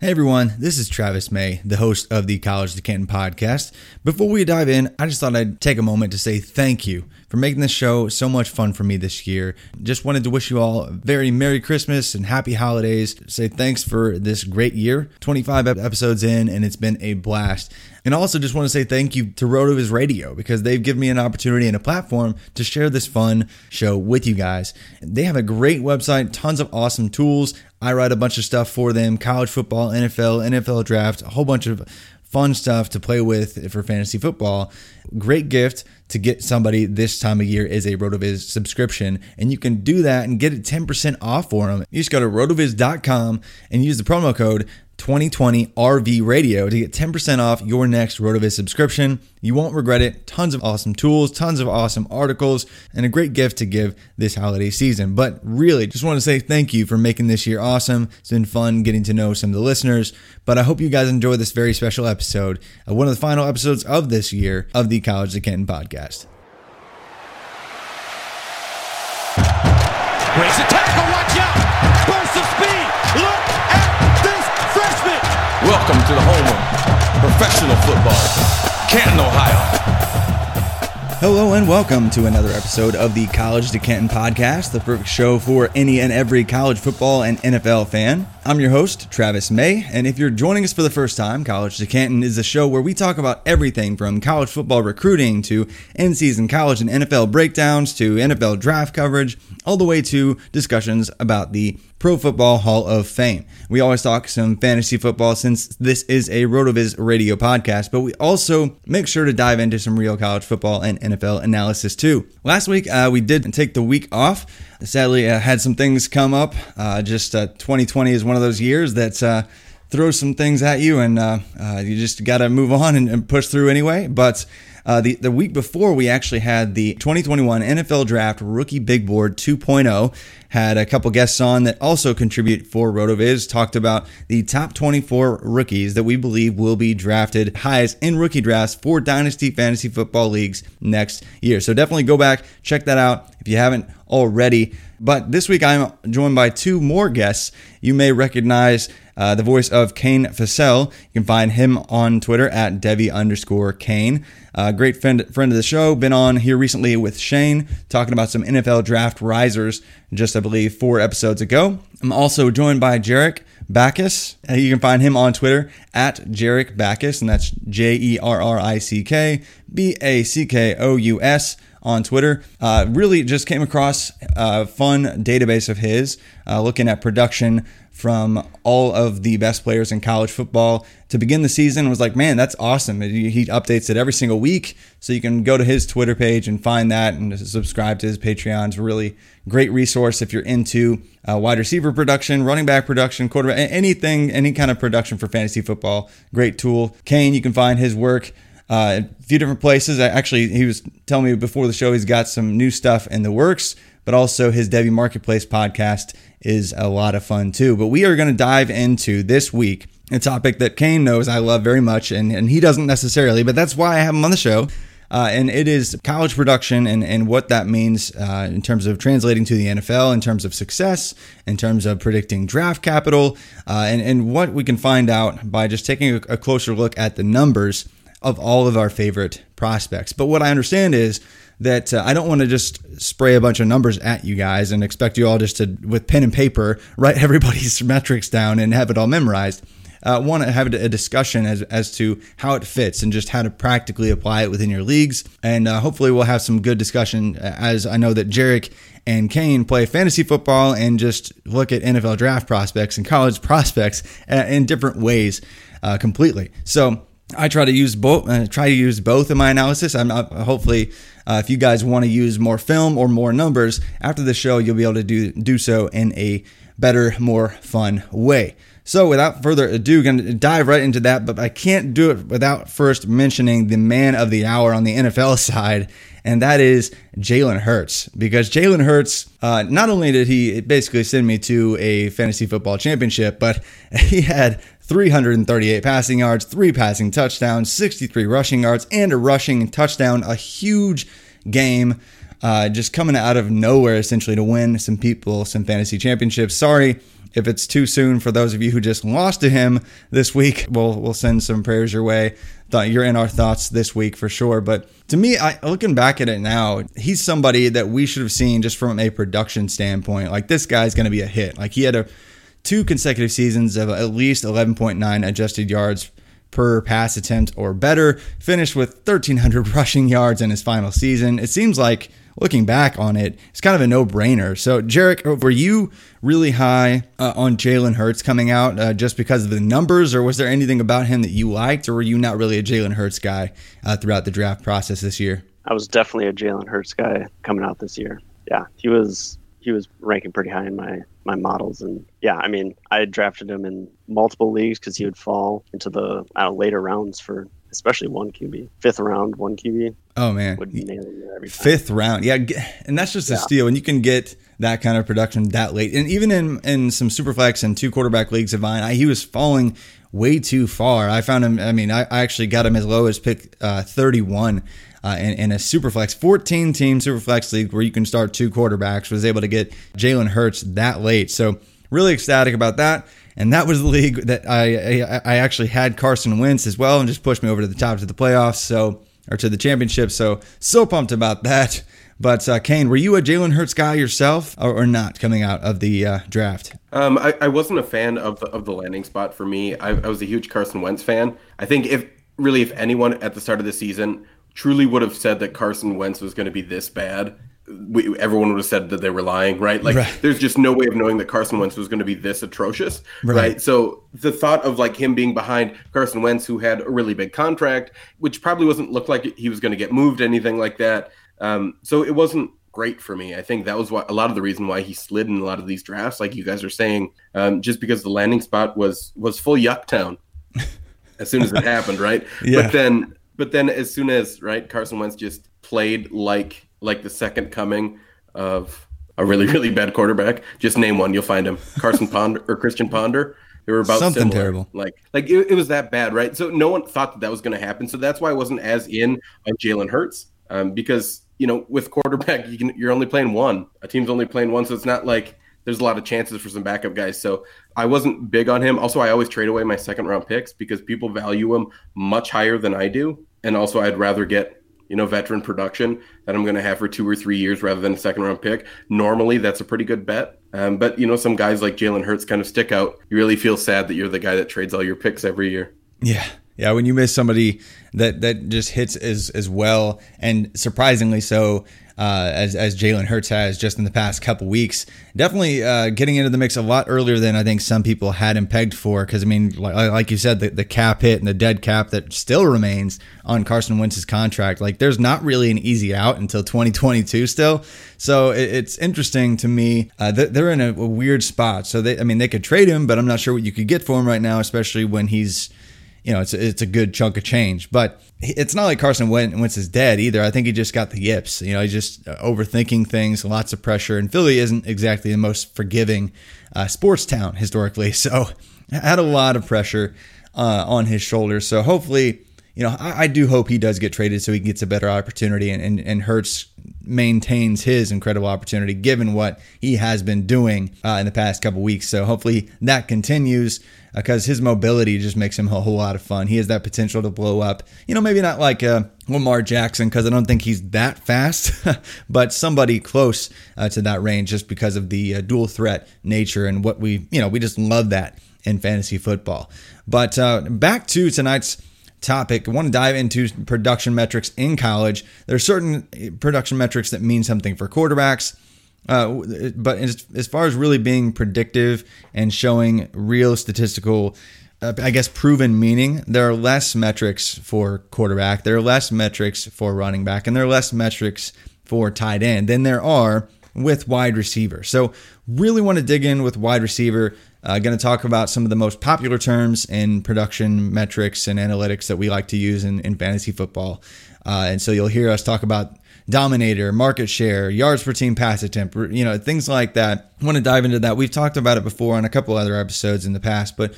Hey everyone, this is Travis May, the host of the College to Canton podcast. Before we dive in, I just thought I'd take a moment to say thank you for making this show so much fun for me this year. Just wanted to wish you all a very Merry Christmas and Happy Holidays. Say thanks for this great year. 25 episodes in, and it's been a blast. And also just want to say thank you to RotoViz Radio because they've given me an opportunity and a platform to share this fun show with you guys. They have a great website, tons of awesome tools. I write a bunch of stuff for them college football, NFL, NFL draft, a whole bunch of fun stuff to play with for fantasy football. Great gift to get somebody this time of year is a RotoViz subscription. And you can do that and get it 10% off for them. You just go to rotoviz.com and use the promo code 2020 RV Radio to get 10% off your next RotoViz subscription. You won't regret it. Tons of awesome tools, tons of awesome articles, and a great gift to give this holiday season. But really, just want to say thank you for making this year awesome. It's been fun getting to know some of the listeners, but I hope you guys enjoy this very special episode, uh, one of the final episodes of this year of the College of Canton podcast. Breaks a to the home of professional football, Canton, Ohio. Hello and welcome to another episode of the College to Canton podcast, the perfect show for any and every college football and NFL fan. I'm your host, Travis May, and if you're joining us for the first time, College to Canton is a show where we talk about everything from college football recruiting to in season college and NFL breakdowns to NFL draft coverage, all the way to discussions about the Pro Football Hall of Fame. We always talk some fantasy football since this is a RotoViz radio podcast, but we also make sure to dive into some real college football and NFL analysis too. Last week, uh, we did take the week off. Sadly, uh, had some things come up. Uh, just 2020 is one of those years that uh, throws some things at you, and uh, uh, you just got to move on and, and, push through anyway. But uh, the, the week before, we actually had the 2021 NFL Draft Rookie Big Board 2.0. Had a couple guests on that also contribute for RotoViz. Talked about the top 24 rookies that we believe will be drafted highest in rookie drafts for Dynasty Fantasy Football Leagues next year. So definitely go back, check that out. If you haven't already. But this week I'm joined by two more guests. You may recognize uh, the voice of Kane Fassell. You can find him on Twitter at Devy underscore Kane. Uh, great friend, friend of the show. Been on here recently with Shane talking about some NFL draft risers just, I believe, four episodes ago. I'm also joined by Jerrick Backous. Uh, you can find him on Twitter at Jerrick Backous, and that's J E R R I C K B A C K O U S on Twitter. Uh, really just came across a fun database of his, uh, looking at production from all of the best players in college football to begin the season was like man that's awesome. He updates it every single week. So you can go to his twitter page and find that and subscribe to his patreon. It's a really great resource if you're into uh, wide receiver production running back production quarterback anything any kind of production for fantasy football. Great tool. Kane you can find his work uh, a few different places. Actually, he was telling me before the show he's got some new stuff in the works, but also his Devy Marketplace podcast is a lot of fun too. But we are going to dive into this week a topic that Kane knows I love very much, and, and he doesn't necessarily, but that's why I have him on the show. Uh, and it is college production and, and what that means uh, in terms of translating to the NFL, in terms of success, in terms of predicting draft capital, uh, and, and what we can find out by just taking a, a closer look at the numbers of all of our favorite prospects. But what I understand is that uh, I don't want to just spray a bunch of numbers at you guys and expect you all just to, with pen and paper, write everybody's metrics down and have it all memorized. I uh, want to have a discussion as, as to how it fits and just how to practically apply it within your leagues. And uh, hopefully, we'll have some good discussion uh, as I know that Jerrick and Kane play fantasy football and just look at NFL draft prospects and college prospects uh, in different ways uh, completely. So, I try to use both. Uh, try to use both in my analysis. I'm not, hopefully, uh, if you guys want to use more film or more numbers after the show, you'll be able to do do so in a better, more fun way. So, without further ado, going to dive right into that. But I can't do it without first mentioning the man of the hour on the NFL side, and that is Jalen Hurts. Because Jalen Hurts, uh, not only did he basically send me to a fantasy football championship, but he had 338 passing yards, three passing touchdowns, 63 rushing yards, and a rushing touchdown. A huge game. Uh, just coming out of nowhere essentially to win some people some fantasy championships. Sorry if it's too soon for those of you who just lost to him this week. We'll we'll send some prayers your way. Thought you're in our thoughts this week for sure. But to me, I, looking back at it now, he's somebody that we should have seen just from a production standpoint. Like this guy's going to be a hit. Like he had a two consecutive seasons of at least 11.9 adjusted yards per pass attempt or better, finished with 1,300 rushing yards in his final season. It seems like, looking back on it, it's kind of a no brainer. So, Jerrick, were you really high uh, on Jalen Hurts coming out uh, just because of the numbers, or was there anything about him that you liked, or were you not really a Jalen Hurts guy uh, throughout the draft process this year? I was definitely a Jalen Hurts guy coming out this year. Yeah, he was he was ranking pretty high in my my models. And yeah, I mean, I drafted him in multiple leagues because he would fall into the uh, later rounds for especially one QB, fifth round, one QB. Oh man, would nail him every time. Fifth round, yeah, and that's just a steal. And you can get that kind of production that late, and even in in some superflex and two quarterback leagues of mine, I, he was falling way too far. I found him. I mean, I, I actually got him as low as pick uh, thirty one uh, in, in, a superflex 14 team superflex league where you can start two quarterbacks was able to get Jalen Hurts that late. So really ecstatic about that. And that was the league that I, I, I actually had Carson Wentz as well and just pushed me over to the top to the playoffs. So or to the championship. So so pumped about that. But uh, Kane, were you a Jalen Hurts guy yourself, or, or, not coming out of the uh, draft? Um, I, I, wasn't a fan of the of the landing spot for me. I, I was a huge Carson Wentz fan. I think if really if anyone at the start of the season truly would have said that Carson Wentz was going to be this bad, we, everyone would have said that they were lying, right? Like, right. there's just no way of knowing that Carson Wentz was going to be this atrocious, right. right. So the thought of like him being behind Carson Wentz, who had a really big contract, which probably wasn't look like he was going to get moved, anything like that. Um, so it wasn't great for me. I think that was what a lot of the reason why he slid in a lot of these drafts, like you guys are saying, um, just because the landing spot was was full yuck town as soon as it happened, right? Yeah. But then but then as soon as right, Carson Wentz just played like like the second coming of a really really bad quarterback. Just name one, you'll find him. Carson Ponder or Christian Ponder. They were about something similar. terrible. Like like it, it, was that bad, right? So no one thought that that was going to happen. So that's why I wasn't as in on Jalen Hurts um, because you know, with quarterback, you can you're only playing one. A team's only playing one, so it's not like there's a lot of chances for some backup guys. So I wasn't big on him. Also, I always trade away my second round picks because people value them much higher than I do. And also, I'd rather get you know veteran production that I'm going to have for two or three years rather than a second round pick. Normally, that's a pretty good bet. Um, but you know, some guys like Jalen Hurts kind of stick out. You really feel sad that you're the guy that trades all your picks every year. Yeah. Yeah, when you miss somebody that that just hits as as well and surprisingly so uh, as as Jalen Hurts has just in the past couple weeks. Definitely uh, getting into the mix a lot earlier than I think some people had him pegged for. Because I mean, like, like, you said, the, the cap hit and the dead cap that still remains on Carson Wentz's contract. Like, there's not really an easy out until 2022 still. So it, it's interesting to me. Uh, they're in a, a weird spot. So they, I mean, they could trade him, but I'm not sure what you could get for him right now, especially when he's you know, it's it's a good chunk of change. But it's not like Carson Wentz is dead either. I think he just got the yips. You know, he's just overthinking things, lots of pressure, and Philly isn't exactly the most forgiving uh, sports town historically. So had a lot of pressure uh, on his shoulders. So hopefully, you know, I, I, do hope he does get traded so he gets a better opportunity and, and, and Hurts maintains his incredible opportunity given what he has been doing uh, in the past couple weeks. So hopefully that continues because his mobility just makes him a whole lot of fun. He has that potential to blow up. You know, maybe not like uh, Lamar Jackson because I don't think he's that fast, but somebody close uh, to that range just because of the uh, dual threat nature and what we, you know, we just love that in fantasy football. But uh, back to tonight's topic. I want to dive into production metrics in college. There are certain production metrics that mean something for quarterbacks uh, but as, as far as really being predictive and showing real statistical, uh, I guess, proven meaning, there are less metrics for quarterback, there are less metrics for running back, and there are less metrics for tight end than there are with wide receiver. So, really want to dig in with wide receiver. Uh, going to talk about some of the most popular terms in production metrics and analytics that we like to use in, in fantasy football. Uh, and so you'll hear us talk about dominator, market share, yards per team pass attempt, you know, things like that. Want to dive into that. We've talked about it before on a couple other episodes in the past, but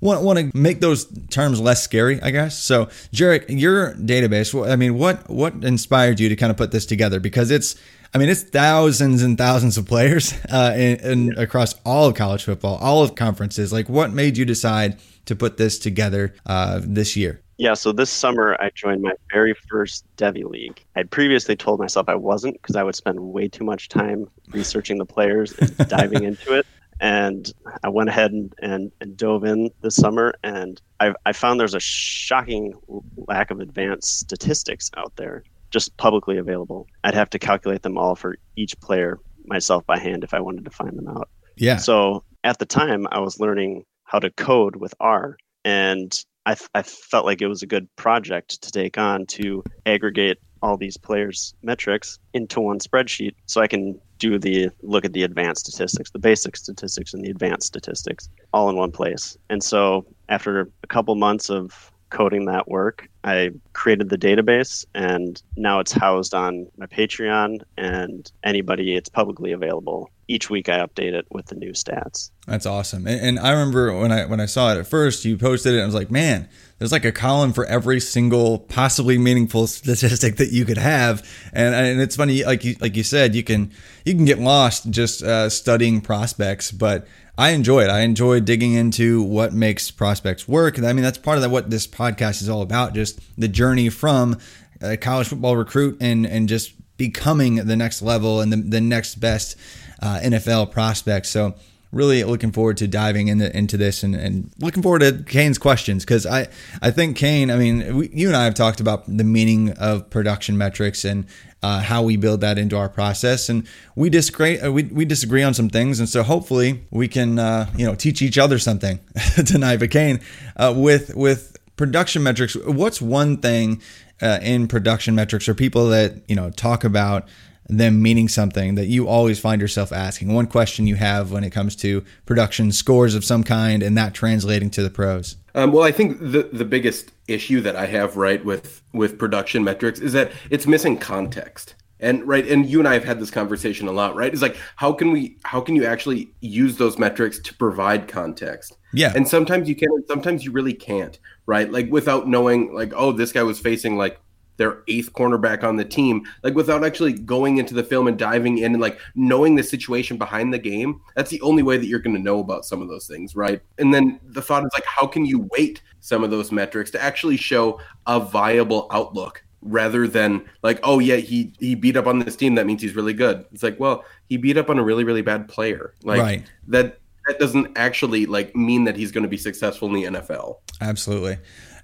want, want to make those terms less scary, I guess. So, Jerrick, your database, I mean, what what inspired you to kind of put this together? Because it's, I mean, it's thousands and thousands of players uh, in, in, across all of college football, all of conferences. Like, what made you decide to put this together uh, this year? Yeah, so this summer I joined my very first Devy League. I'd previously told myself I wasn't because I would spend way too much time researching the players and diving into it. And I went ahead and, and, and dove in this summer, and I, I found there's a shocking lack of advanced statistics out there, just publicly available. I'd have to calculate them all for each player myself by hand if I wanted to find them out. Yeah. So at the time, I was learning how to code with R, and I, I felt like it was a good project to take on to aggregate all these players' metrics into one spreadsheet so I can do the look at the advanced statistics, the basic statistics and the advanced statistics all in one place. And so after a couple months of coding that work, I created the database and now it's housed on my Patreon and anybody, it's publicly available. Each week I update it with the new stats. That's awesome. And, and, I remember when I when I saw it at first, you posted it. And I was like, man, there's like a column for every single possibly meaningful statistic that you could have. And and it's funny, like you like you said, you can you can get lost just uh, studying prospects, but I enjoy it. I enjoy digging into what makes prospects work. I mean, that's part of what this podcast is all about. Just the journey from a college football recruit and and just becoming the next level and the, the next best uh, NFL prospect. So really looking forward to diving into, into this and, and looking forward to Kane's questions because I, I think Kane, I mean, we, you and I have talked about the meaning of production metrics and uh, how we build that into our process. And we disagree, uh, we, we disagree on some things. And so hopefully we can, uh, you know, teach each other something tonight. But Kane, uh, with, with production metrics, what's one thing uh, in production metrics or people that, you know, talk about them meaning something that you always find yourself asking. One question you have when it comes to production scores of some kind and that translating to the pros. Um, well, I think the the biggest issue that I have right with with production metrics is that it's missing context. And right, and you and I have had this conversation a lot, right? It's like how can we how can you actually use those metrics to provide context? Yeah. And sometimes you can, sometimes you really can't, right? Like without knowing, like, oh, this guy was facing like their eighth cornerback on the team, like without actually going into the film and diving in and like knowing the situation behind the game. That's the only way that you're going to know about some of those things, right? And then the thought is like, how can you weight some of those metrics to actually show a viable outlook rather than like, oh yeah, he he beat up on this team, that means he's really good. It's like, well, he beat up on a really really bad player, like Right. that. That doesn't actually like mean that he's going to be successful in the NFL. Absolutely.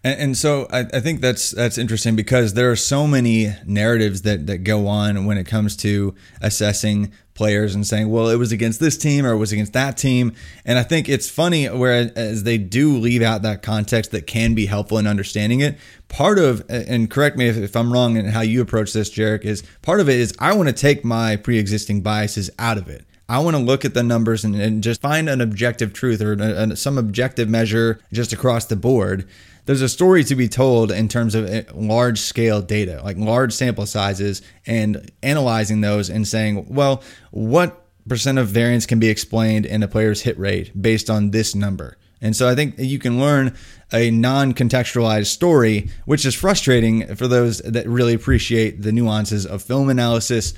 And, and so I, I think that's that's interesting because there are so many narratives that, that go on when it comes to assessing players and saying, well, it was against this team or it was against that team. And I think it's funny whereas they do leave out that context that can be helpful in understanding it. Part of, and correct me if, if I'm wrong in how you approach this, Jerrick, is part of it is I want to take my pre existing biases out of it. I want to look at the numbers and, and just find an objective truth or a, a- some objective measure just across the board. There's a story to be told in terms of uh, large scale data, like large sample sizes, and analyzing those and saying, well, what percent of variance can be explained in a player's hit rate based on this number? And so I think you can learn a non contextualized story, which is frustrating for those that really appreciate the nuances of film analysis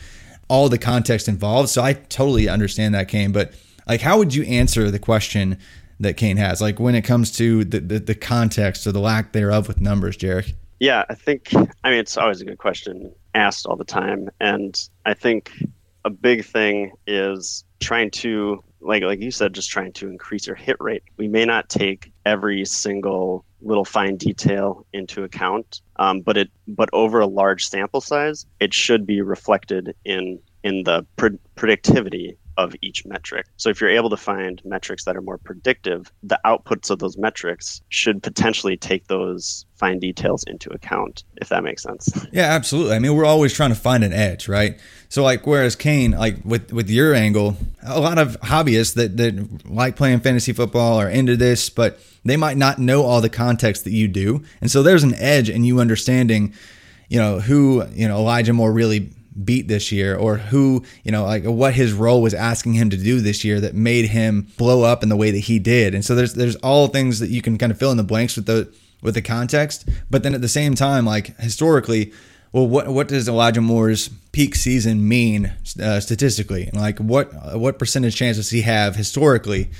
all the context involved. So I totally understand that, Kane. But like, how would you answer the question that Kane has? Like when it comes to the, the, the context or the lack thereof with numbers, Jerrick? Yeah, I think, I mean, it's always a good question asked all the time. And I think a big thing is trying to, like, like you said, just trying to increase your hit rate. We may not take every single little fine detail into account, um, but it, but over a large sample size, it should be reflected in in the predictivity of each metric. So if you're able to find metrics that are more predictive, the outputs of those metrics should potentially take those fine details into account, if that makes sense. Yeah, absolutely. I mean, we're always trying to find an edge, right? So, like, whereas Kane, like with with your angle, a lot of hobbyists that that like playing fantasy football are into this, but they might not know all the context that you do, and so there's an edge in you understanding, you know, who you know Elijah Moore really beat this year or who you know like what his role was asking him to do this year that made him blow up in the way that he did. And so there's there's all things that you can kind of fill in the blanks with the with the context. But then at the same time like historically well what what does Elijah Moore's peak season mean uh, statistically? And like what what percentage chance does he have historically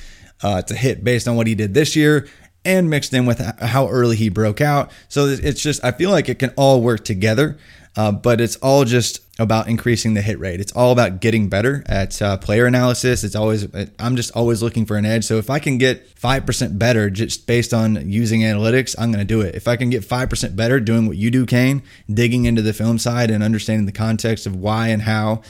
uh, to hit based on what he did this year and mixed in with how early he broke out. So it's just I feel like it can all work together uh, but it's all just about increasing the hit rate. It's all about getting better at uh, player analysis. It's always I'm just always looking for an edge. So if I can get five percent better just based on using analytics, I'm going to do it. If I can get five percent better doing what you do, Kane, digging into the film side and understanding the context of why and how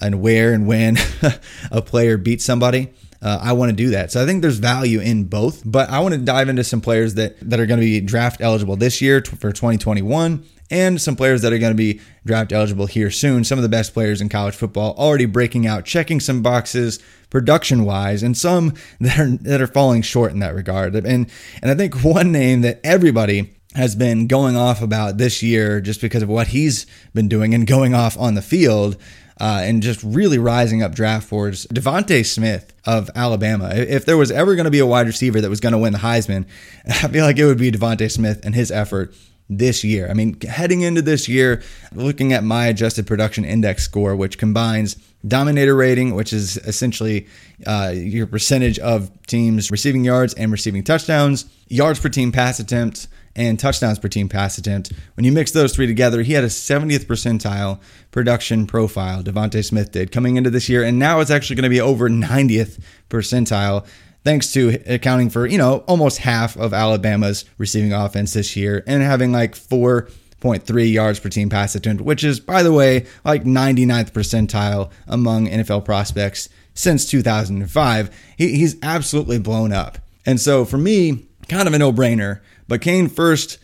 and where and when a player beats somebody. Uh, I want to do that. So I think there's value in both, but I want to dive into some players that, that are going to be draft eligible this year t- for 2021 and some players that are going to be draft eligible here soon. Some of the best players in college football already breaking out, checking some boxes production wise, and some that are that are falling short in that regard. And and I think one name that everybody has been going off about this year just because of what he's been doing and going off on the field. Uh, and just really rising up draft boards. DeVonta Smith of Alabama. If there was ever going to be a wide receiver that was going to win the Heisman, I feel like it would be DeVonta Smith and his effort this year. I mean, heading into this year, looking at my adjusted production index score, which combines dominator rating, which is essentially uh, your percentage of teams receiving yards and receiving touchdowns, yards per team pass attempt, and touchdowns per team pass attempt. When you mix those three together, he had a 70th percentile production profile, DeVonta Smith did, coming into this year. And now it's actually going to be over 90th percentile thanks to accounting for, you know, almost half of Alabama's receiving offense this year and having like 4.3 yards per team pass attempt, which is, by the way, like 99th percentile among NFL prospects since 2005. He, he's absolutely blown up. And so for me, kind of a no brainer. But Kane, first,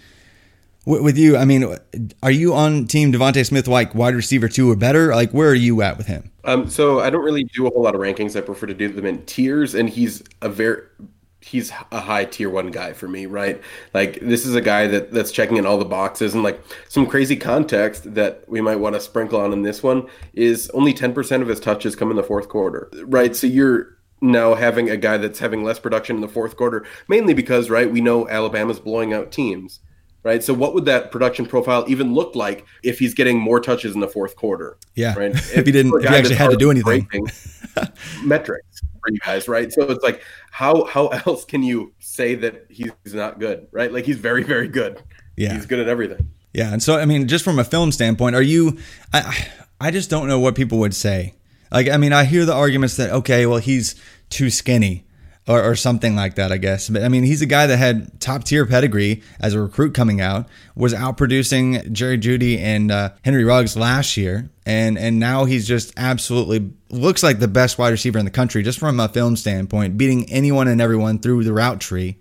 with you, I mean, are you on team DeVonta Smith like wide receiver two or better? Like, where are you at with him? Um, so I don't really do a whole lot of rankings. I prefer to do them in tiers, and he's a very he's a high tier one guy for me, right? Like this is a guy that that's checking in all the boxes, and like some crazy context that we might want to sprinkle on in this one is only ten percent of his touches come in the fourth quarter, right? So you're now having a guy that's having less production in the fourth quarter, mainly because right we know Alabama's blowing out teams right? So what would that production profile even look like if he's getting more touches in the fourth quarter? Yeah. Right. If he didn't, if he actually had to do anything. metrics for you guys, right? So it's like, how how else can you say that he's not good, right? Like he's very very good. Yeah. He's good at everything. Yeah, and so I mean, just from a film standpoint, are you? I I just don't know what people would say. Like, I mean, I hear the arguments that okay, well, he's too skinny. Or, or something like that, I guess. But I mean, he's a guy that had top tier pedigree as a recruit coming out, was outproducing Jerry Jeudy and uh, Henry Ruggs last year, and and now he's just absolutely looks like the best wide receiver in the country, just from a film standpoint, beating anyone and everyone through the route tree.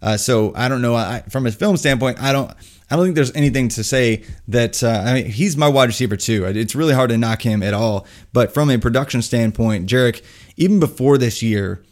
Uh, so I don't know. I, from a film standpoint, I don't. I don't think there's anything to say that. Uh, I mean, he's my wide receiver too. It's really hard to knock him at all. But from a production standpoint, Jerrick, even before this year,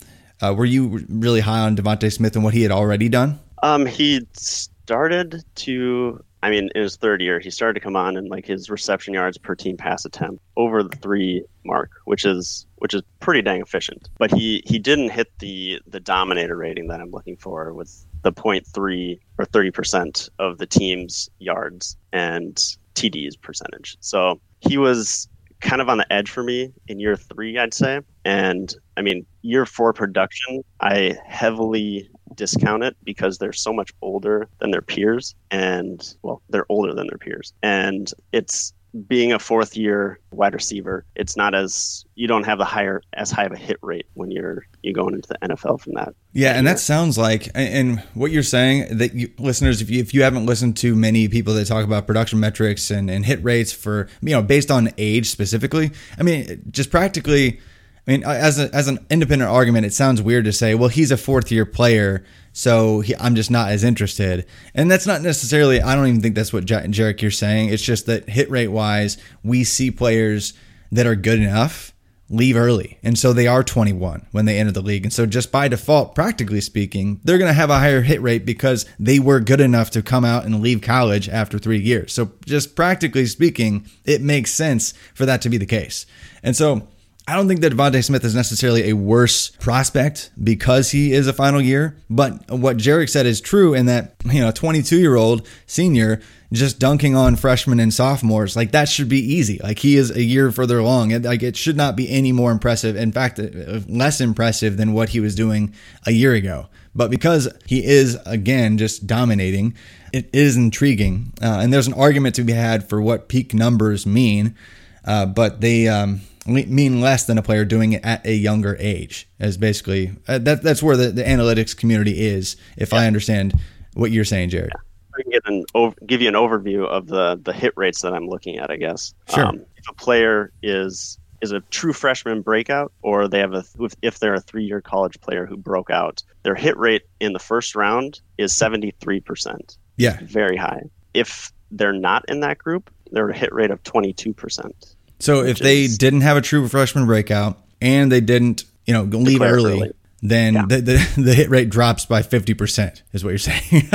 uh, were you really high on DeVonta Smith and what he had already done? Um, he started to. I mean, in his third year, he started to come on, and like his reception yards per team pass attempt over the three mark, which is which is pretty dang efficient. But he he didn't hit the the dominator rating that I'm looking for with the 0.3 or 30 percent of the team's yards and TDs percentage. So he was kind of on the edge for me in year three, I'd say. And I mean, year four production, I heavily discount it because they're so much older than their peers. And well, they're older than their peers. And it's being a fourth year wide receiver, it's not as you don't have the higher as high of a hit rate when you're you going into the NFL from that. Yeah, and that sounds like and what you're saying that you, listeners, if you if you haven't listened to many people that talk about production metrics and, and hit rates for you know based on age specifically, I mean just practically. I mean, uh, as a, as an independent argument, it sounds weird to say, well, he's a fourth year player, so he, I'm just not as interested. And that's not necessarily, I don't even think that's what Jerrick you're saying. It's just that hit rate wise, we see players that are good enough leave early. And so they are 21 when they enter the league. And so just by default, practically speaking, they're going to have a higher hit rate because they were good enough to come out and leave college after three years. So just practically speaking, it makes sense for that to be the case. And so I don't think that DeVonta Smith is necessarily a worse prospect because he is a final year. But what Jerrick said is true in that, you know, 22 year old senior just dunking on freshmen and sophomores, like that should be easy. Like he is a year further along. It, like it should not be any more impressive. In fact, uh, less impressive than what he was doing a year ago. But because he is, again, just dominating, it is intriguing. Uh, and there's an argument to be had for what peak numbers mean. Uh, but they, um, mean less than a player doing it at a younger age. As basically uh, that that's where the, the analytics community is. If yeah. I understand what you're saying, Jared. Yeah. I can give, an, over, give you an overview of the the hit rates that I'm looking at. I guess. Sure. Um, if a player is is a true freshman breakout, or they have a if they're a three year college player who broke out, their hit rate in the first round is 73 percent. Yeah. Very high. If they're not in that group, their hit rate of 22 percent. So if they is, didn't have a true freshman breakout and they didn't, you know, leave early, early, then yeah. the, the, the hit rate drops by 50% is what you're saying.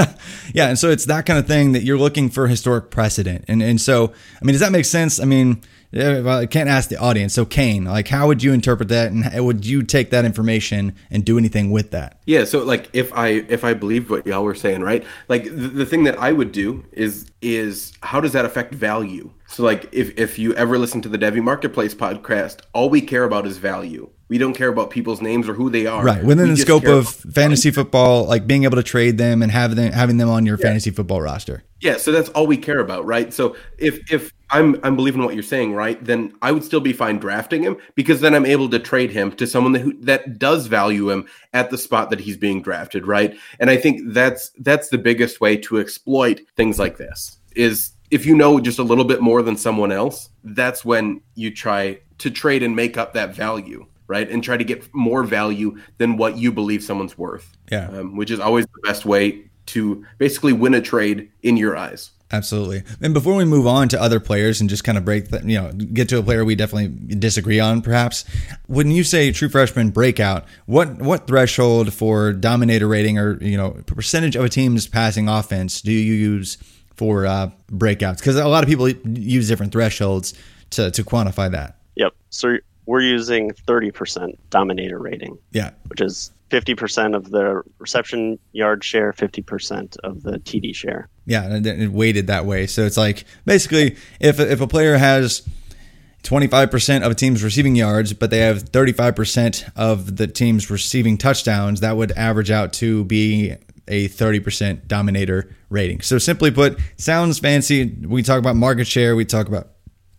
yeah. And so it's that kind of thing that you're looking for historic precedent. And, and so, I mean, does that make sense? I mean, I can't ask the audience. So Kane, like, how would you interpret that, and would you take that information and do anything with that? Yeah. So, like, if I if I believe what y'all were saying, right? Like, the, the thing that I would do is is how does that affect value? So, like, if if you ever listen to the Devy Marketplace podcast, all we care about is value. We don't care about people's names or who they are. Right. Within we the scope of fantasy football, like being able to trade them and have them having them on your yeah. fantasy football roster. Yeah, so that's all we care about, right? So if if I'm I'm believing what you're saying, right? Then I would still be fine drafting him because then I'm able to trade him to someone that who, that does value him at the spot that he's being drafted, right? And I think that's that's the biggest way to exploit things like this is if you know just a little bit more than someone else, that's when you try to trade and make up that value right? And try to get more value than what you believe someone's worth. Yeah. Um, which is always the best way to basically win a trade in your eyes. Absolutely. And before we move on to other players and just kind of break, the, you know, get to a player we definitely disagree on, perhaps. When you say true freshman breakout, what what threshold for dominator rating or you know percentage of a team's passing offense do you use for uh, breakouts? Because a lot of people use different thresholds to to quantify that. Yep. So we're using 30% dominator rating. Yeah. Which is 50% of the reception yard share, 50% of the TD share. Yeah, and it weighted that way. So it's like basically if if a player has 25% of a team's receiving yards, but they have 35% of the team's receiving touchdowns, that would average out to be a 30% dominator rating. So simply put, sounds fancy. We talk about market share, we talk about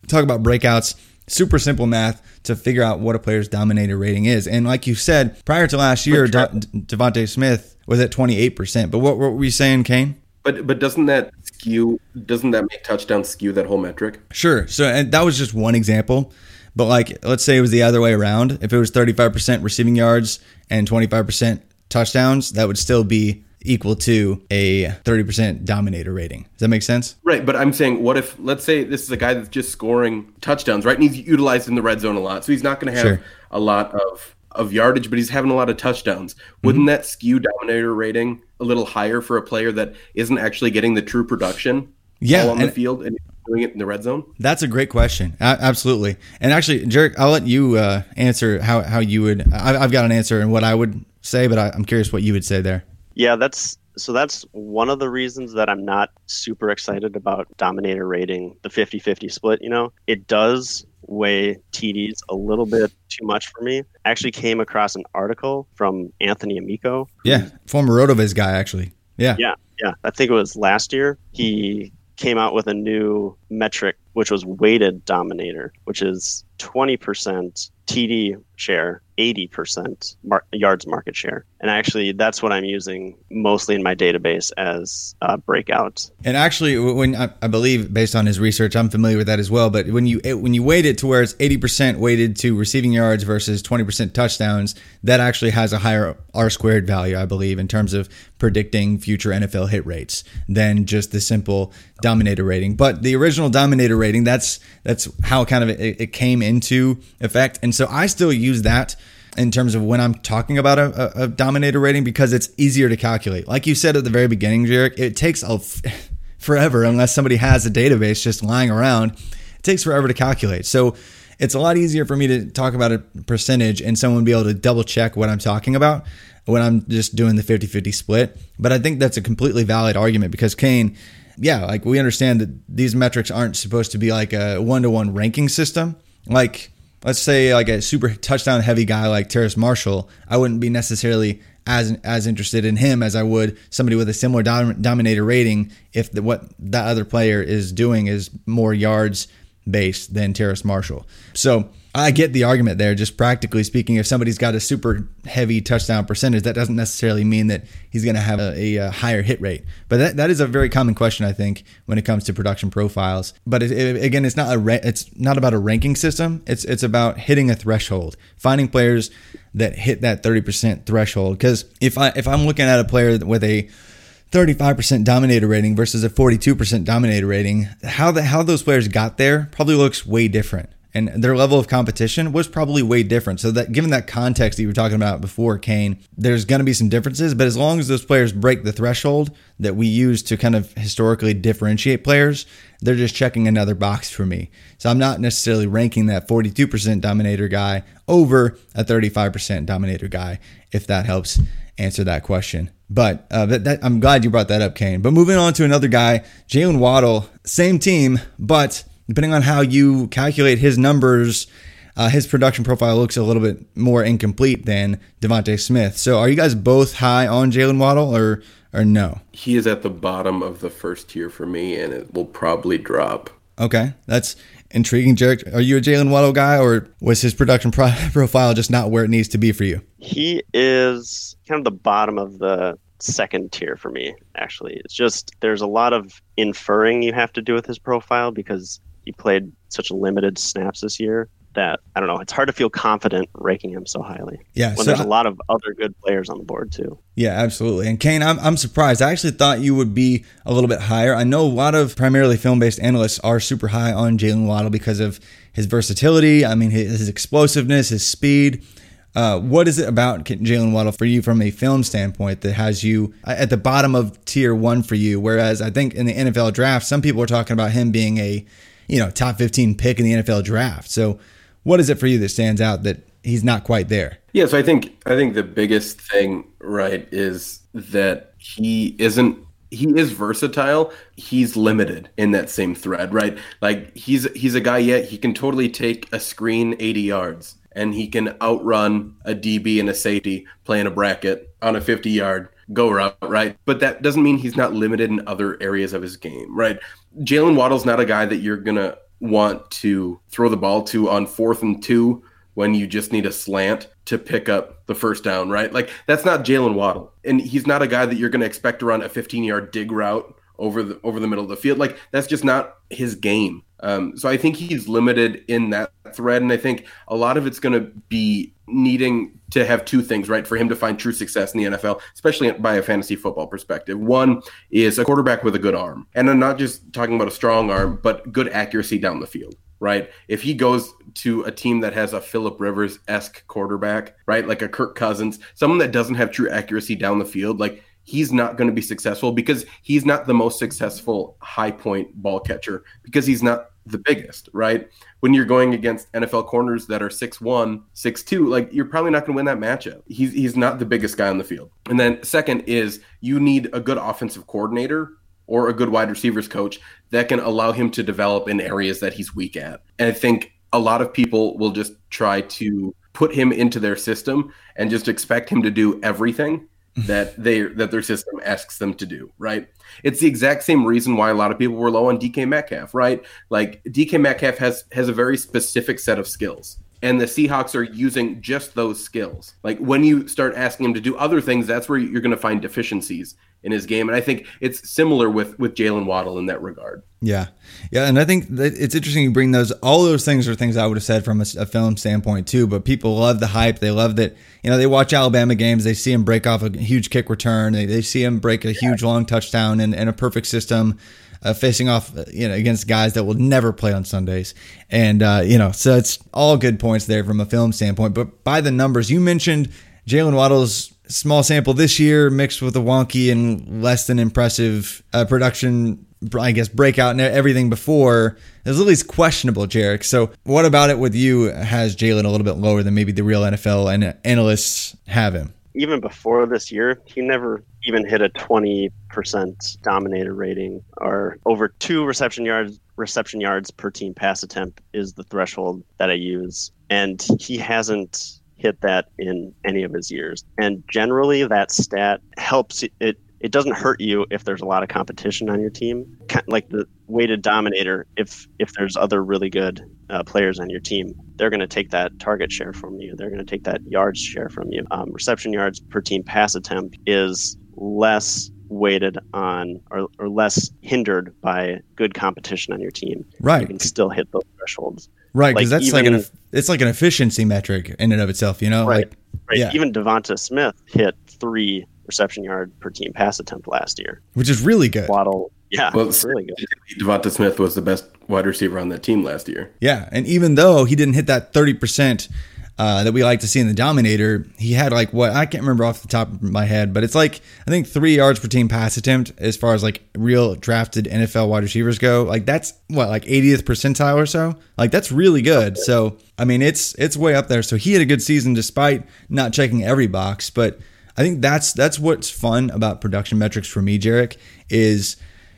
talk about breakouts. Super simple math to figure out what a player's dominator rating is. And like you said, prior to last year, De- DeVonta Smith was at 28%. But what, what were you saying, Kane? But but doesn't that skew? Doesn't that make touchdowns skew that whole metric? Sure. So and that was just one example. But like, let's say it was the other way around. If it was 35% receiving yards and 25% touchdowns, that would still be equal to a 30% dominator rating. Does that make sense? Right, but I'm saying, what if, let's say this is a guy that's just scoring touchdowns, right? And he's utilized in the red zone a lot. So he's not going to have Sure. a lot of, of yardage, but he's having a lot of touchdowns. Wouldn't Mm-hmm. that skew dominator rating a little higher for a player that isn't actually getting the true production Yeah, all on the field and doing it in the red zone? That's a great question. A- absolutely. And actually, Jerk, I'll let you uh, answer how, how you would. I- I've got an answer and what I would say, but I- I'm curious what you would say there. Yeah, that's so that's one of the reasons that I'm not super excited about dominator rating the 50-50 split, you know. It does weigh TDs a little bit too much for me. I actually came across an article from Anthony Amico. Yeah. Former Rotoviz guy, actually. Yeah. Yeah, yeah. I think it was last year. He came out with a new metric which was weighted dominator, which is 20% TD share, 80% mar- yards market share. And actually, that's what I'm using mostly in my database as uh, breakout. And actually, when I, I believe, based on his research, I'm familiar with that as well. But when you when you weight it to where it's 80% weighted to receiving yards versus 20% touchdowns, that actually has a higher R squared value, I believe, in terms of predicting future NFL hit rates than just the simple dominator rating. But the original dominator rating, that's that's how kind of it, it came into effect. And so I still use that in terms of when I'm talking about a, a, a dominator rating because it's easier to calculate. Like you said at the very beginning, Jerrick, it takes a f- forever unless somebody has a database just lying around. It takes forever to calculate. So it's a lot easier for me to talk about a percentage and someone be able to double check what I'm talking about when I'm just doing the 50 50 split. But I think that's a completely valid argument because Kane, yeah, like we understand that these metrics aren't supposed to be like a one to one ranking system. Like, let's say like a super touchdown heavy guy like Terrace Marshall, I wouldn't be necessarily as as interested in him as I would somebody with a similar dom- dominator rating if the, what that other player is doing is more yards based than Terrace Marshall. So I get the argument there. Just practically speaking, if somebody's got a super heavy touchdown percentage, that doesn't necessarily mean that he's going to have a, a, uh, higher hit rate. But that, that is a very common question, I think, when it comes to production profiles. But it, it, again, it's not a ra- it's not about a ranking system. It's it's about hitting a threshold, finding players that hit that thirty percent threshold. Because if I if I'm looking at a player with a 35% dominator rating versus a 42% dominator rating, how the how those players got there probably looks way different. And their level of competition was probably way different. So that given that context that you were talking about before, Kane, there's going to be some differences. But as long as those players break the threshold that we use to kind of historically differentiate players, they're just checking another box for me. So I'm not necessarily ranking that 42% dominator guy over a 35% dominator guy, if that helps answer that question. But uh, that, that, I'm glad you brought that up, Kane. But moving on to another guy, Jaylen Waddle, same team, but depending on how you calculate his numbers, uh, his production profile looks a little bit more incomplete than DeVonta Smith. So are you guys both high on Jaylen Waddle or or no? He is at the bottom of the first tier for me, and it will probably drop. Okay, that's intriguing, Jared. Are you a Jaylen Waddle guy, or was his production pro- profile just not where it needs to be for you? He is kind of the bottom of the second tier for me, actually. It's just there's a lot of inferring you have to do with his profile because he played such limited snaps this year that I don't know. It's hard to feel confident ranking him so highly. Yeah, when so there's a lot of other good players on the board too. Yeah, absolutely. And Kane, I'm, I'm surprised. I actually thought you would be a little bit higher. I know a lot of primarily film based analysts are super high on Jaylen Waddle because of his versatility. I mean, his, his explosiveness, his speed. Uh, what is it about Jaylen Waddle for you from a film standpoint that has you at the bottom of tier one for you? Whereas I think in the NFL draft, some people are talking about him being a, you know, top 15 pick in the NFL draft. So what is it for you that stands out that he's not quite there. Yeah, so I think I think the biggest thing, right, is that he isn't he is versatile. He's limited in that same thread, right? Like he's he's a guy yet he can totally take a screen 80 yards and he can outrun a DB and a safety playing a bracket on a 50 yard go route, right? But that doesn't mean he's not limited in other areas of his game, right? Jaylen Waddle's not a guy that you're gonna want to throw the ball to on fourth and two when you just need a slant to pick up the first down, right? Like that's not Jaylen Waddle, and he's not a guy that you're going to expect to run a 15 yard dig route over the over the middle of the field. Like that's just not his game. Um, so I think he's limited in that thread, and I think a lot of it's going to be needing to have two things right for him to find true success in the NFL, especially by a fantasy football perspective. One is a quarterback with a good arm, and I'm not just talking about a strong arm, but good accuracy down the field right? If he goes to a team that has a Philip Rivers esque quarterback, right, like a Kirk Cousins, someone that doesn't have true accuracy down the field, like he's not going to be successful because he's not the most successful high point ball catcher because he's not the biggest, right? When you're going against NFL corners that are 6'1, 6'2, like you're probably not going to win that matchup. He's he's not the biggest guy on the field. And then second is you need a good offensive coordinator or a good wide receivers coach that can allow him to develop in areas that he's weak at. And I think a lot of people will just try to put him into their system and just expect him to do everything that they that their system asks them to do, right? It's the exact same reason why a lot of people were low on DK Metcalf, right? Like DK Metcalf has has a very specific set of skills. And the Seahawks are using just those skills. Like when you start asking him to do other things, that's where you're going to find deficiencies in his game. And I think it's similar with with Jaylen Waddle in that regard. Yeah, yeah, and I think that it's interesting you bring those. All those things are things I would have said from a, a, film standpoint too. But people love the hype. They love that. You know, they watch Alabama games. They see him break off a huge kick return. They, they see him break a huge long touchdown and, and a perfect system. Uh, facing off, you know, against guys that will never play on Sundays, and uh, you know, so it's all good points there from a film standpoint. But by the numbers, you mentioned Jaylen Waddle's small sample this year mixed with a wonky and less than impressive uh, production I guess breakout and everything before is at least questionable, Jerrick. So, what about it with you has Jaylen a little bit lower than maybe the real NFL and analysts have him? Even before this year, he never even hit a 20% dominator rating or over two reception yards reception yards per team pass attempt is the threshold that I use and he hasn't hit that in any of his years. And generally, that stat helps it. It doesn't hurt you if there's a lot of competition on your team, like the weighted dominator. If if there's other really good uh, players on your team, they're going to take that target share from you. They're going to take that yards share from you. Um, reception yards per team pass attempt is less weighted on or, or less hindered by good competition on your team. Right. You can still hit those thresholds. Right, because like that's even, like an it's like an efficiency metric in and of itself, you know. Right, like, right. Yeah. Even DeVonta Smith hit three reception yard per team pass attempt last year, which is really good. Waddle, yeah, well, it's really good. DeVonta Smith was the best wide receiver on that team last year. Yeah, and even though he didn't hit that thirty percent uh, that we like to see in the Dominator, he had like what I can't remember off the top of my head, but it's like I think three yards per team pass attempt as far as like real drafted NFL wide receivers go. Like that's what like 80th percentile or so. Like that's really good. So I mean, it's it's way up there. So he had a good season despite not checking every box, but I think that's that's what's fun about production metrics for me, Jerrick, is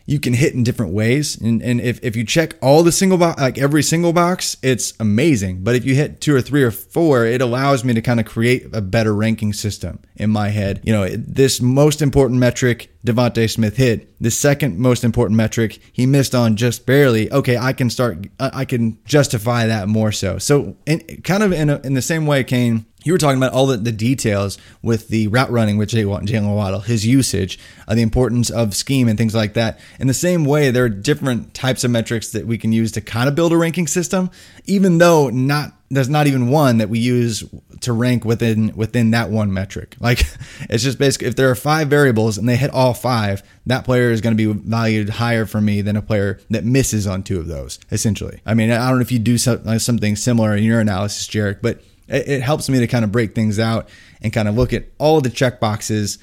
you can hit in different ways. And, and if, if you check all the single box, like every single box, it's amazing. But if you hit two or three or four, it allows me to kind of create a better ranking system in my head. You know, this most important metric DeVonta Smith hit, the second most important metric he missed on just barely. Okay, I can start, I can justify that more so. So, in, kind of in, a, in the same way, Kane, you were talking about all the, the details with the route running with Jaylen Waddle, his usage, uh, the importance of scheme and things like that. In the same way, there are different types of metrics that we can use to kind of build a ranking system, even though not there's not even one that we use to rank within within that one metric. Like it's just basically if there are five variables and they hit all five, that player is going to be valued higher for me than a player that misses on two of those. Essentially, I mean, I don't know if you do something similar in your analysis, Jerrick, but it, it helps me to kind of break things out and kind of look at all the check boxes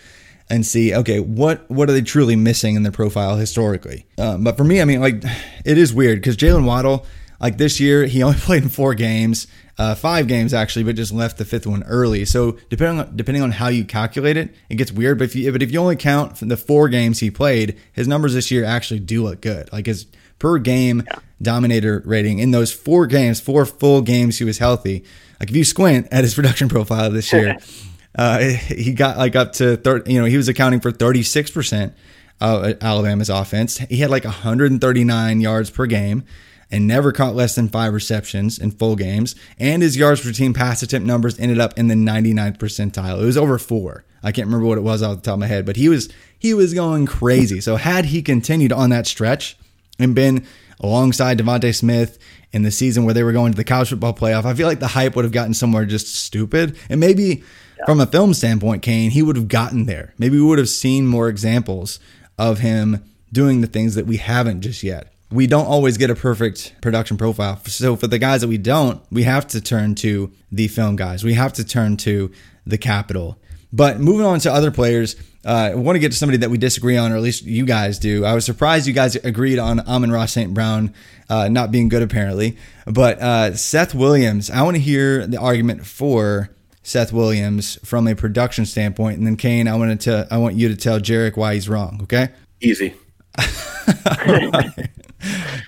and see okay what what are they truly missing in their profile historically um, but for me i mean like it is weird because jaylen waddle like this year he only played in four games uh, five games actually, but just left the fifth one early. So depending on depending on how you calculate it, it gets weird. But if you but if you only count the four games he played, his numbers this year actually do look good. Like his per game yeah. dominator rating in those four games, four full games he was healthy. Like if you squint at his production profile this year, uh, he got like up to 30, you know, he was accounting for 36% of Alabama's offense. He had like 139 yards per game and never caught less than five receptions in full games. And his yards per team pass attempt numbers ended up in the 99th percentile. It was over four. I can't remember what it was off the top of my head, but he was he was going crazy. So had he continued on that stretch and been alongside DeVonta Smith in the season where they were going to the college football playoff, I feel like the hype would have gotten somewhere just stupid. And maybe yeah. from a film standpoint, Kane, he would have gotten there. Maybe we would have seen more examples of him doing the things that we haven't just yet. We don't always get a perfect production profile. So for the guys that we don't, we have to turn to the film guys. We have to turn to the capital. But moving on to other players, uh, I want to get to somebody that we disagree on, or at least you guys do. I was surprised you guys agreed on Amon-Ra St. Brown uh, not being good, apparently. But uh, Seth Williams, I want to hear the argument for Seth Williams from a production standpoint, and then Kane, I want to I want you to tell Jerrick why he's wrong. Okay? Easy.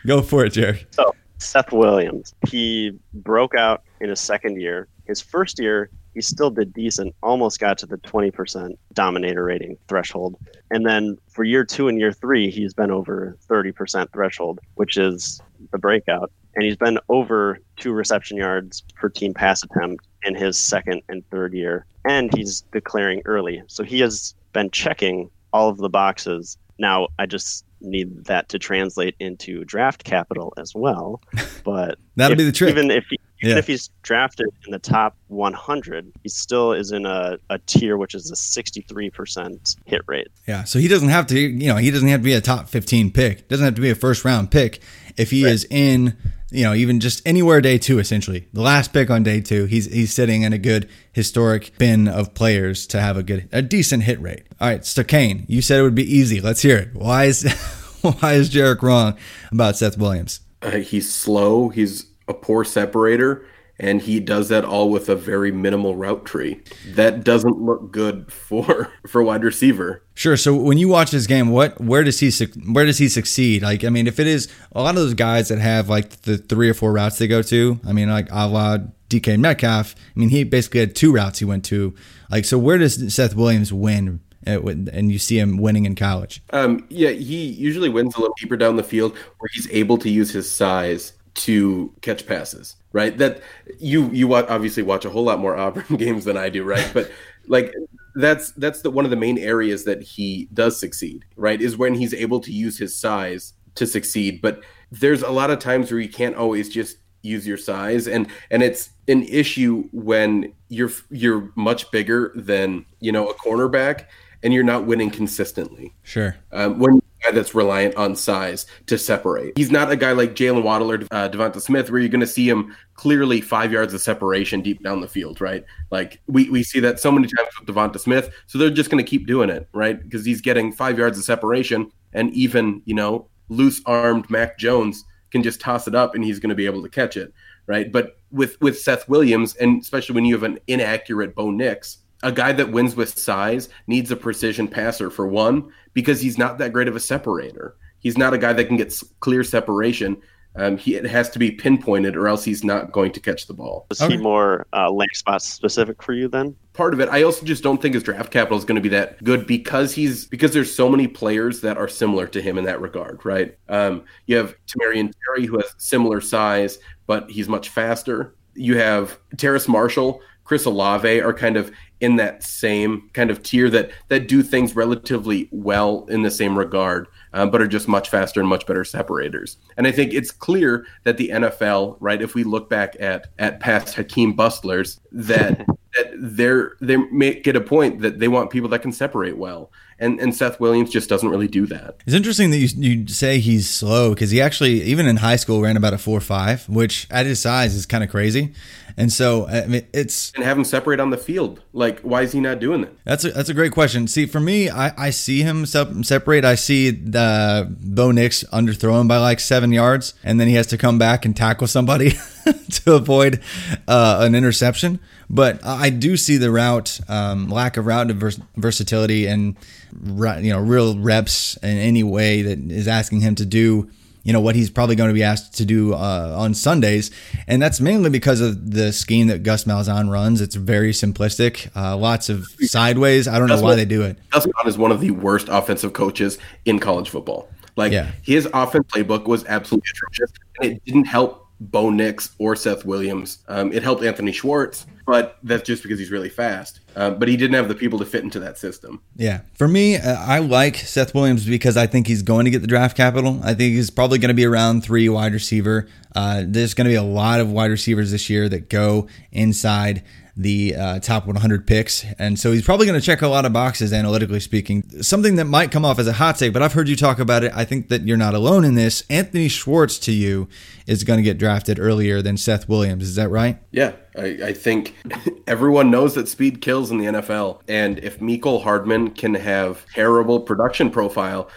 Go for it, Jerrick. So Seth Williams, he broke out in his second year. His first year, he still did decent, almost got to the 20% dominator rating threshold. And then for year two and year three, he's been over 30% threshold, which is the breakout. And he's been over two reception yards per team pass attempt in his second and third year, and he's declaring early. So he has been checking all of the boxes. Now I just need that to translate into draft capital as well. But that'll if, be the trick. Even if he, even yeah. if he's drafted in the top 100, he still is in a, a tier which is a 63% hit rate. Yeah, so he doesn't have to, you know, he doesn't have to be a top 15 pick. Doesn't have to be a first round pick if he right. is in you know, even just anywhere day two, essentially. The last pick on day two, he's he's sitting in a good historic bin of players to have a good, a decent hit rate. All right, so Kane, you said it would be easy. Let's hear it. Why is why is Jerrick wrong about Seth Williams? Uh, he's slow. He's a poor separator and he does that all with a very minimal route tree. That doesn't look good for for wide receiver. Sure. So when you watch this game, what where does he where does he succeed? Like, I mean, if it is a lot of those guys that have like the three or four routes they go to, I mean, like a la DK Metcalf. I mean, he basically had two routes he went to. Like, so where does Seth Williams win? Uh, and you see him winning in college. Um, yeah, he usually wins a little deeper down the field where he's able to use his size to catch passes, right? That you you obviously watch a whole lot more Auburn games than I do, right? But like that's that's the one of the main areas that he does succeed, right? Is when he's able to use his size to succeed. But there's a lot of times where you can't always just use your size and and it's an issue when you're you're much bigger than you know a cornerback and you're not winning consistently. Sure. Um, when guy that's reliant on size to separate. He's not a guy like Jaylen Waddle or uh, DeVonta Smith, where you're going to see him clearly five yards of separation deep down the field, right? Like we, we see that so many times with DeVonta Smith. So they're just going to keep doing it, right? Because he's getting five yards of separation, and even you know loose armed Mac Jones can just toss it up, and he's going to be able to catch it, right? But with with Seth Williams, and especially when you have an inaccurate Bo Nix a guy that wins with size needs a precision passer for one because he's not that great of a separator. He's not a guy that can get clear separation. Um, he it has to be pinpointed, or else he's not going to catch the ball. Is okay. he more uh, landing spot specific for you then? Part of it. I also just don't think his draft capital is going to be that good because he's because there's so many players that are similar to him in that regard, right? Um, you have Tamorrion Terry who has similar size, but he's much faster. You have Terrace Marshall, Chris Olave are kind of in that same kind of tier that that do things relatively well in the same regard, um, but are just much faster and much better separators. And I think it's clear that the NFL, right, if we look back at at past Hakeem Bustlers, that that they're they make get a point that they want people that can separate well and and Seth Williams just doesn't really do that. It's interesting that you you say he's slow because he actually even in high school ran about a four five, which at his size is kind of crazy. And so I mean, it's and have him separate on the field. Like, why is he not doing that? That's a that's a great question. See, for me, I, I see him separate. I see the Bo Nix underthrow him by like seven yards, and then he has to come back and tackle somebody to avoid uh, an interception. But I do see the route um, lack of route vers- versatility and you know real reps in any way that is asking him to do you know what he's probably going to be asked to do uh, on Sundays, and that's mainly because of the scheme that Gus Malzahn runs. It's very simplistic, uh, lots of sideways. I don't Gus know why they do it. Gus Malzahn is one of the worst offensive coaches in college football. Like yeah. his offense playbook was absolutely atrocious, and it didn't help Bo Nix or Seth Williams. Um, it helped Anthony Schwartz, but that's just because he's really fast. Um, but he didn't have the people to fit into that system. Yeah. For me, uh, I like Seth Williams because I think he's going to get the draft capital. I think he's probably going to be around three wide receiver. Uh, there's going to be a lot of wide receivers this year that go inside the uh, top 100 picks. And so he's probably going to check a lot of boxes, analytically speaking. Something that might come off as a hot take, but I've heard you talk about it. I think that you're not alone in this. Anthony Schwartz to you is going to get drafted earlier than Seth Williams. Is that right? Yeah. I, I think everyone knows that speed kills in the NFL. And if Mecole Hardman can have terrible production profile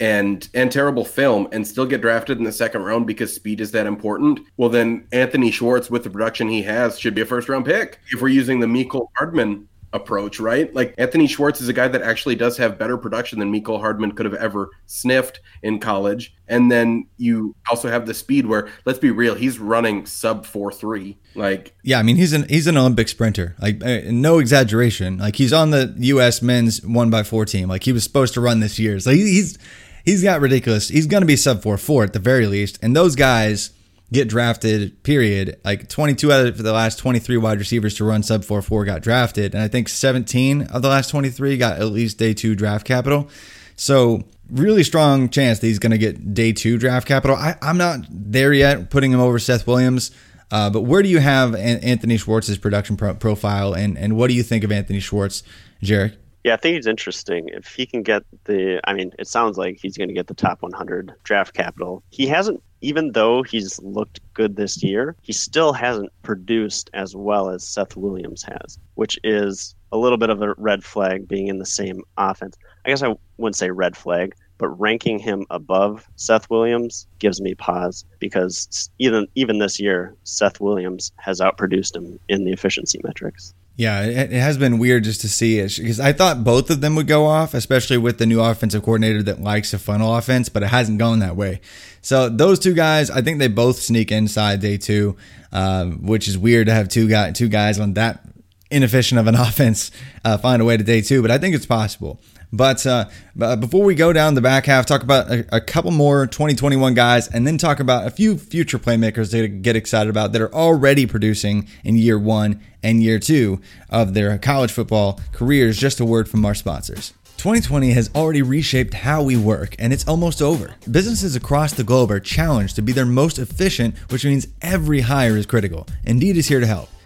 and and terrible film and still get drafted in the second round because speed is that important, well then Anthony Schwartz with the production he has should be a first round pick. If we're using the Mecole Hardman approach, right? Like Anthony Schwartz is a guy that actually does have better production than Mecole Hardman could have ever sniffed in college. And then you also have the speed where, let's be real, he's running sub four three. Like, yeah, I mean he's an he's an Olympic sprinter. Like, uh, no exaggeration. Like he's on the U.S. men's one by four team. Like he was supposed to run this year. So he's he's got ridiculous. He's going to be sub four four at the very least. And those guys get drafted. Period. Like 22 out of the last 23 wide receivers to run sub four four got drafted, and I think 17 of the last 23 got at least day two draft capital. So really strong chance that he's going to get day two draft capital. I, am not there yet, putting him over Seth Williams. Uh, but where do you have Anthony Schwartz's production pro- profile, and and what do you think of Anthony Schwartz, Jerrick? Yeah, I think he's interesting. If he can get the, I mean, it sounds like he's going to get the top 100 draft capital. He hasn't, even though he's looked good this year, he still hasn't produced as well as Seth Williams has, which is a little bit of a red flag being in the same offense. I guess I wouldn't say red flag, but ranking him above Seth Williams gives me pause because even even this year, Seth Williams has outproduced him in the efficiency metrics. Yeah, it, has been weird just to see it because I thought both of them would go off, especially with the new offensive coordinator that likes a funnel offense, but it hasn't gone that way. So those two guys, I think they both sneak inside day two, um, which is weird to have two guy two guys on that inefficient of an offense uh, find a way to day two, but I think it's possible. But uh, before we go down the back half, talk about a, a, couple more 2021 guys, and then talk about a few future playmakers to get excited about that are already producing in year one and year two of their college football careers. Just a word from our sponsors. 2020 has already reshaped how we work, and it's almost over. Businesses across the globe are challenged to be their most efficient, which means every hire is critical. Indeed is here to help.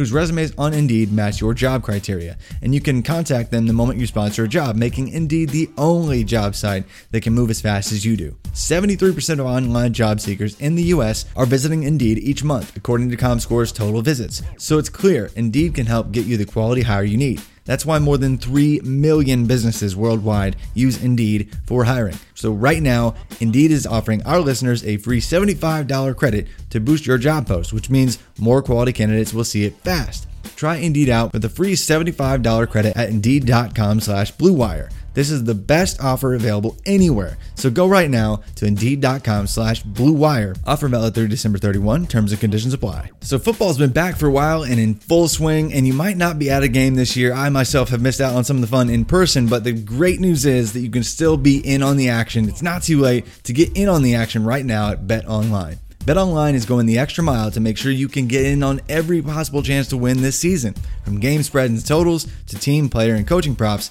whose resumes on Indeed match your job criteria. And you can contact them the moment you sponsor a job, making Indeed the only job site that can move as fast as you do. 73% of online job seekers in the US are visiting Indeed each month, according to ComScore's total visits. So it's clear Indeed can help get you the quality hire you need. That's why more than 3 million businesses worldwide use Indeed for hiring. So, right now, Indeed is offering our listeners a free $75 credit to boost your job post, which means more quality candidates will see it fast. Try Indeed out with a free $75 credit at Indeed.com slash BlueWire. This is the best offer available anywhere. So go right now to Indeed.com slash BlueWire. Offer valid through December 31. Terms and conditions apply. So football's been back for a while and in full swing, and you might not be at a game this year. I myself have missed out on some of the fun in person, but the great news is that you can still be in on the action. It's not too late to get in on the action right now at Bet Online. BetOnline is going the extra mile to make sure you can get in on every possible chance to win this season. From game spreads and totals to team, player, and coaching props,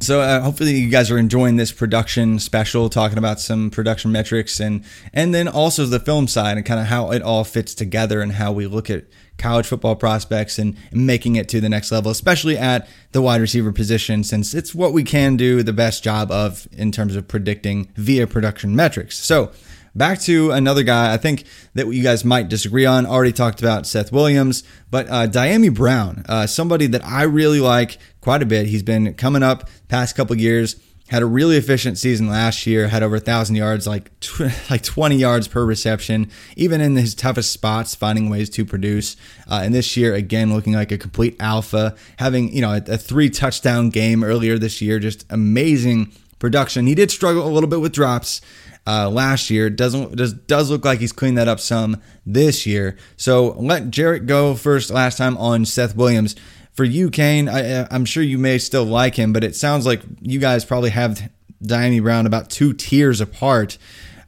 So uh, hopefully you guys are enjoying this production special, talking about some production metrics and and then also the film side and kind of how it all fits together and how we look at college football prospects and, making it to the next level, especially at the wide receiver position, since it's what we can do the best job of in terms of predicting via production metrics. So Back to another guy I think that you guys might disagree on. Already talked about Seth Williams, but uh, Dyami Brown, uh, somebody that I really like quite a bit. He's been coming up past couple years. Had a really efficient season last year. Had over a thousand yards, like tw- like 20 yards per reception. Even in his toughest spots, finding ways to produce. Uh, and this year, again, looking like a complete alpha. Having you know a, a three touchdown game earlier this year, just amazing production. He did struggle a little bit with drops uh, last year. Doesn't does does look like he's cleaned that up some this year. So let Jerrick go first. Last time on Seth Williams. For you, Kane, I, I'm sure you may still like him, but it sounds like you guys probably have Dyami Brown about two tiers apart.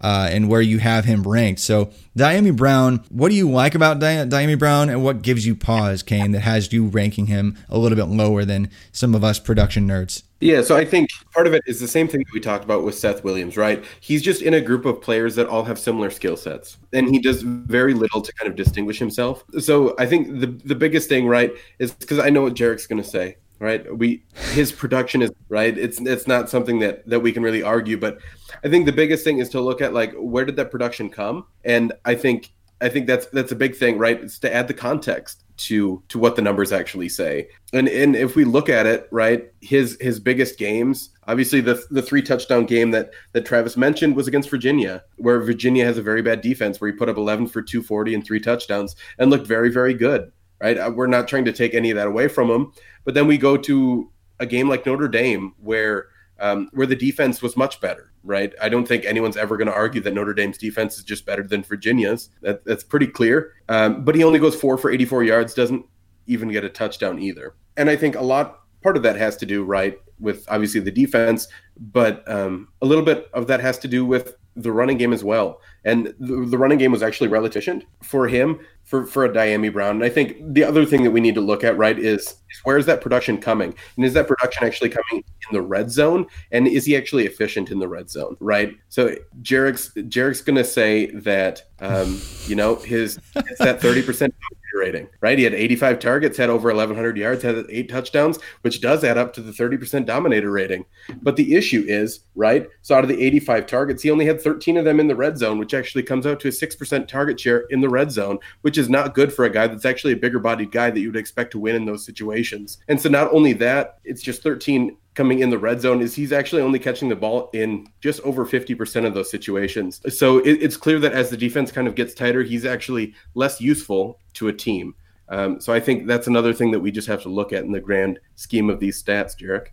Uh, and where you have him ranked. So, Dyami Brown, what do you like about Dyami Brown, and what gives you pause, Kane, that has you ranking him a little bit lower than some of us production nerds? Yeah, so I think part of it is the same thing that we talked about with Seth Williams, right? He's just in a group of players that all have similar skill sets, and he does very little to kind of distinguish himself. So I think the the biggest thing, right, is because I know what Jerrick's going to say, right? We his production is right. It's it's not something that that we can really argue, but I think the biggest thing is to look at like where did that production come, and I think I think that's that's a big thing, right? It's to add the context to to what the numbers actually say. And and if we look at it, right, his his biggest games, obviously the the three touchdown game that that Travis mentioned was against Virginia, where Virginia has a very bad defense, where he put up 11 for 240 and three touchdowns and looked very very good. Right, uh, we're not trying to take any of that away from him, but then we go to a game like Notre Dame where um, where the defense was much better, right? I don't think anyone's ever going to argue that Notre Dame's defense is just better than Virginia's. That, that's pretty clear. Um, but he only goes four for 84 yards, doesn't even get a touchdown either. And I think a lot, part of that has to do, right, with obviously the defense, but um, a little bit of that has to do with the running game as well. And the, the running game was actually relativisioned for him for, for a Dyami Brown. And I think the other thing that we need to look at, right, is, is where is that production coming? And is that production actually coming in the red zone? And is he actually efficient in the red zone, right? So Jerrick's Jerrick's gonna say that um, you know, his it's that 30% rating, right? He had 85 targets, had over 1,100 yards, had eight touchdowns, which does add up to the 30% dominator rating. But the issue is, right? So out of the 85 targets, he only had 13 of them in the red zone, which actually comes out to a 6% target share in the red zone, which is not good for a guy that's actually a bigger bodied guy that you would expect to win in those situations. And so not only that, it's just 13 coming in the red zone is he's actually only catching the ball in just over 50% of those situations. So it, it's clear that as the defense kind of gets tighter, he's actually less useful to a team. Um, so I think that's another thing that we just have to look at in the grand scheme of these stats, Jerrick.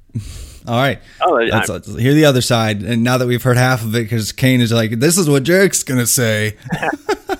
All right. Oh, let's, let's hear the other side. And now that we've heard half of it, because Kane is like, this is what Jerrick's going to say.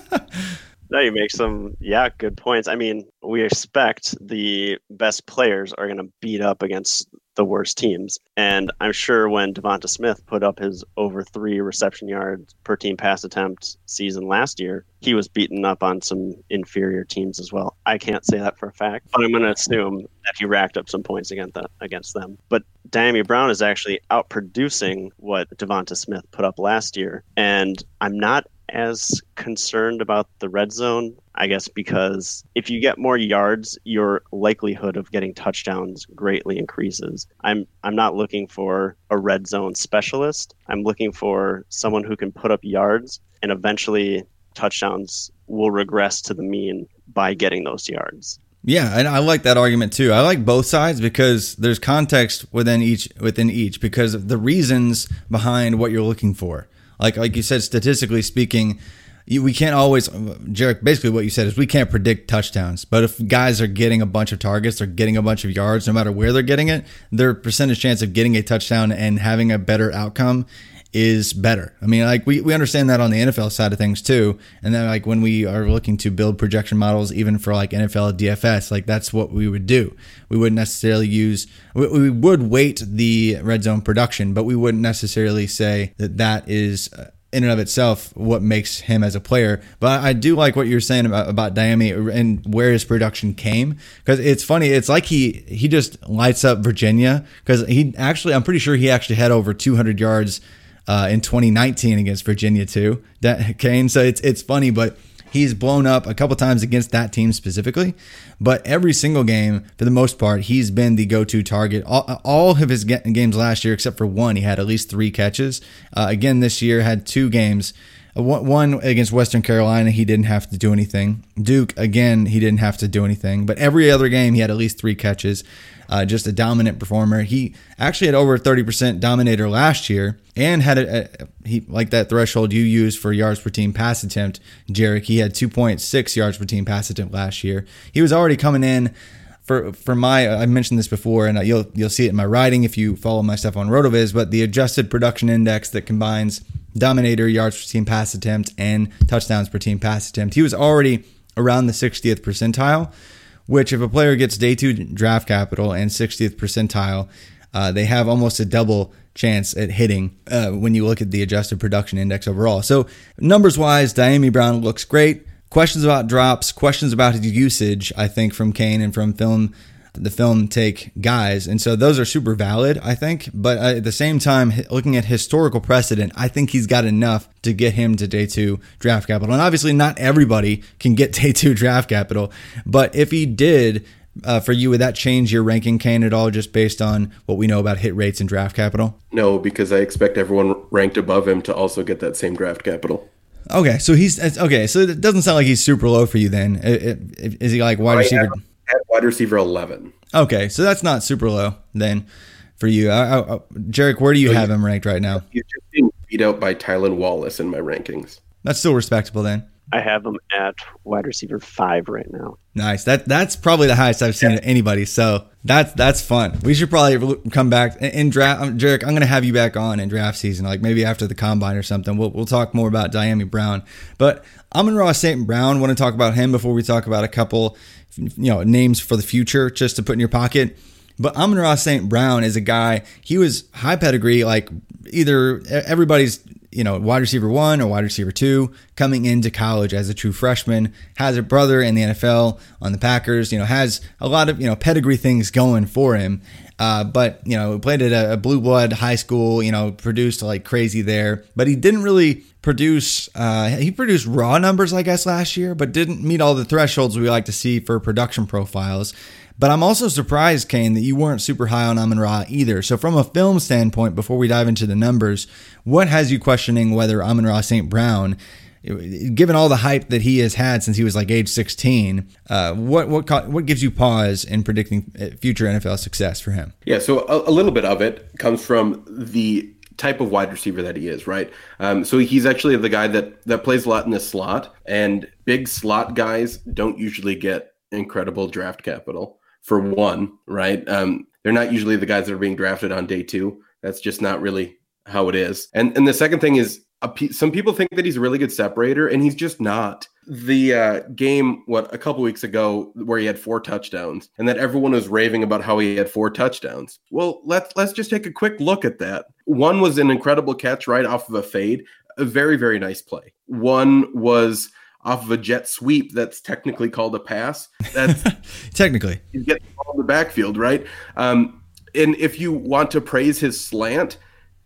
no, you make some, yeah, good points. I mean, we expect the best players are going to beat up against the worst teams. And I'm sure when DeVonta Smith put up his over three reception yards per team pass attempt season last year, he was beaten up on some inferior teams as well. I can't say that for a fact, but I'm going to assume that he racked up some points against that against them. But Dyami Brown is actually outproducing what DeVonta Smith put up last year, and I'm not as concerned about the red zone, I guess, because if you get more yards, your likelihood of getting touchdowns greatly increases. I'm I'm not looking for a red zone specialist. I'm looking for someone who can put up yards and eventually touchdowns will regress to the mean by getting those yards. Yeah, and I like that argument too. I like both sides because there's context within each within each because of the reasons behind what you're looking for. Like like you said, statistically speaking, you, we can't always. Jerrick, basically what you said is we can't predict touchdowns. But if guys are getting a bunch of targets, they're getting a bunch of yards, no matter where they're getting it, their percentage chance of getting a touchdown and having a better outcome is better. I mean, like we, we understand that on the NFL side of things too. And then like when we are looking to build projection models, even for like NFL DFS, like that's what we would do. We wouldn't necessarily use, we, we would weight the red zone production, but we wouldn't necessarily say that that is uh, in and of itself what makes him as a player. But I do like what you're saying about, about Dyami and where his production came because it's funny. It's like he he just lights up Virginia because he actually I'm pretty sure he actually had over 200 yards uh, in 2019 against Virginia too. That Kane. So it's it's funny, but he's blown up a couple times against that team specifically. But every single game, for the most part, he's been the go-to target. All, all of his games last year, except for one, he had at least three catches. Uh, again, this year had two games. Uh, one against Western Carolina, he didn't have to do anything. Duke, again, he didn't have to do anything. But every other game, he had at least three catches uh, just a dominant performer. He actually had over 30% dominator last year and had a, a, he like that threshold you use for yards per team pass attempt, Jerrick. He had 2.6 yards per team pass attempt last year. He was already coming in for for my I mentioned this before, and you'll you'll see it in my writing if you follow my stuff on Rotoviz. But the adjusted production index that combines dominator yards per team pass attempt and touchdowns per team pass attempt, he was already around the 60th percentile which if a player gets day two draft capital and 60th percentile, uh, they have almost a double chance at hitting uh, when you look at the adjusted production index overall. So numbers wise, Dyami Brown looks great. Questions about drops, questions about his usage, I think from Kane and from film the film take guys. And so those are super valid, I think. But at the same time, looking at historical precedent, I think he's got enough to get him to day two draft capital. And obviously, not everybody can get day two draft capital. But if he did, uh, for you, would that change your ranking, Kane, at all, just based on what we know about hit rates and draft capital? No, because I expect everyone ranked above him to also get that same draft capital. Okay, so he's okay. So it doesn't sound like he's super low for you. Then is he like wide receiver? At wide receiver 11. Okay, so that's not super low then for you. I, I, Jerrick, where do you so have him ranked right now? He's just being beat out by Tylan Wallace in my rankings. That's still respectable then. I have him at wide receiver five right now. Nice. That that's probably the highest I've seen yeah. anybody. So that's that's fun. We should probably come back in draft. Um, Jerrick, I'm going to have you back on in draft season, like maybe after the combine or something. We'll we'll talk more about Dyami Brown. But Amon-Ra St. Brown. Want to talk about him before we talk about a couple you know names for the future just to put in your pocket. But Amon-Ra St. Brown is a guy, he was high pedigree, like either everybody's, you know, wide receiver one or wide receiver two coming into college as a true freshman, has a brother in the NFL on the Packers, you know, has a lot of, you know, pedigree things going for him. Uh, but, you know, played at a, a blue blood high school, you know, produced like crazy there, but he didn't really produce uh, he produced raw numbers i guess last year but didn't meet all the thresholds we like to see for production profiles but i'm also surprised kane that you weren't super high on amon ra either so from a film standpoint before we dive into the numbers what has you questioning whether amon ra st brown given all the hype that he has had since he was like age 16 uh, what what what gives you pause in predicting uh, future nfl success for him yeah so a, a little bit of it comes from the type of wide receiver that he is, right? Um, so he's actually the guy that that plays a lot in the slot, and big slot guys don't usually get incredible draft capital. For one, right? Um, they're not usually the guys that are being drafted on day two. That's just not really how it is. And and the second thing is, some people think that he's a really good separator, and he's just not the uh, game what a couple weeks ago where he had four touchdowns and that everyone was raving about how he had four touchdowns well let's let's just take a quick look at that one was an incredible catch right off of a fade a very very nice play one was off of a jet sweep that's technically called a pass that's technically he's getting the backfield right um, and if you want to praise his slant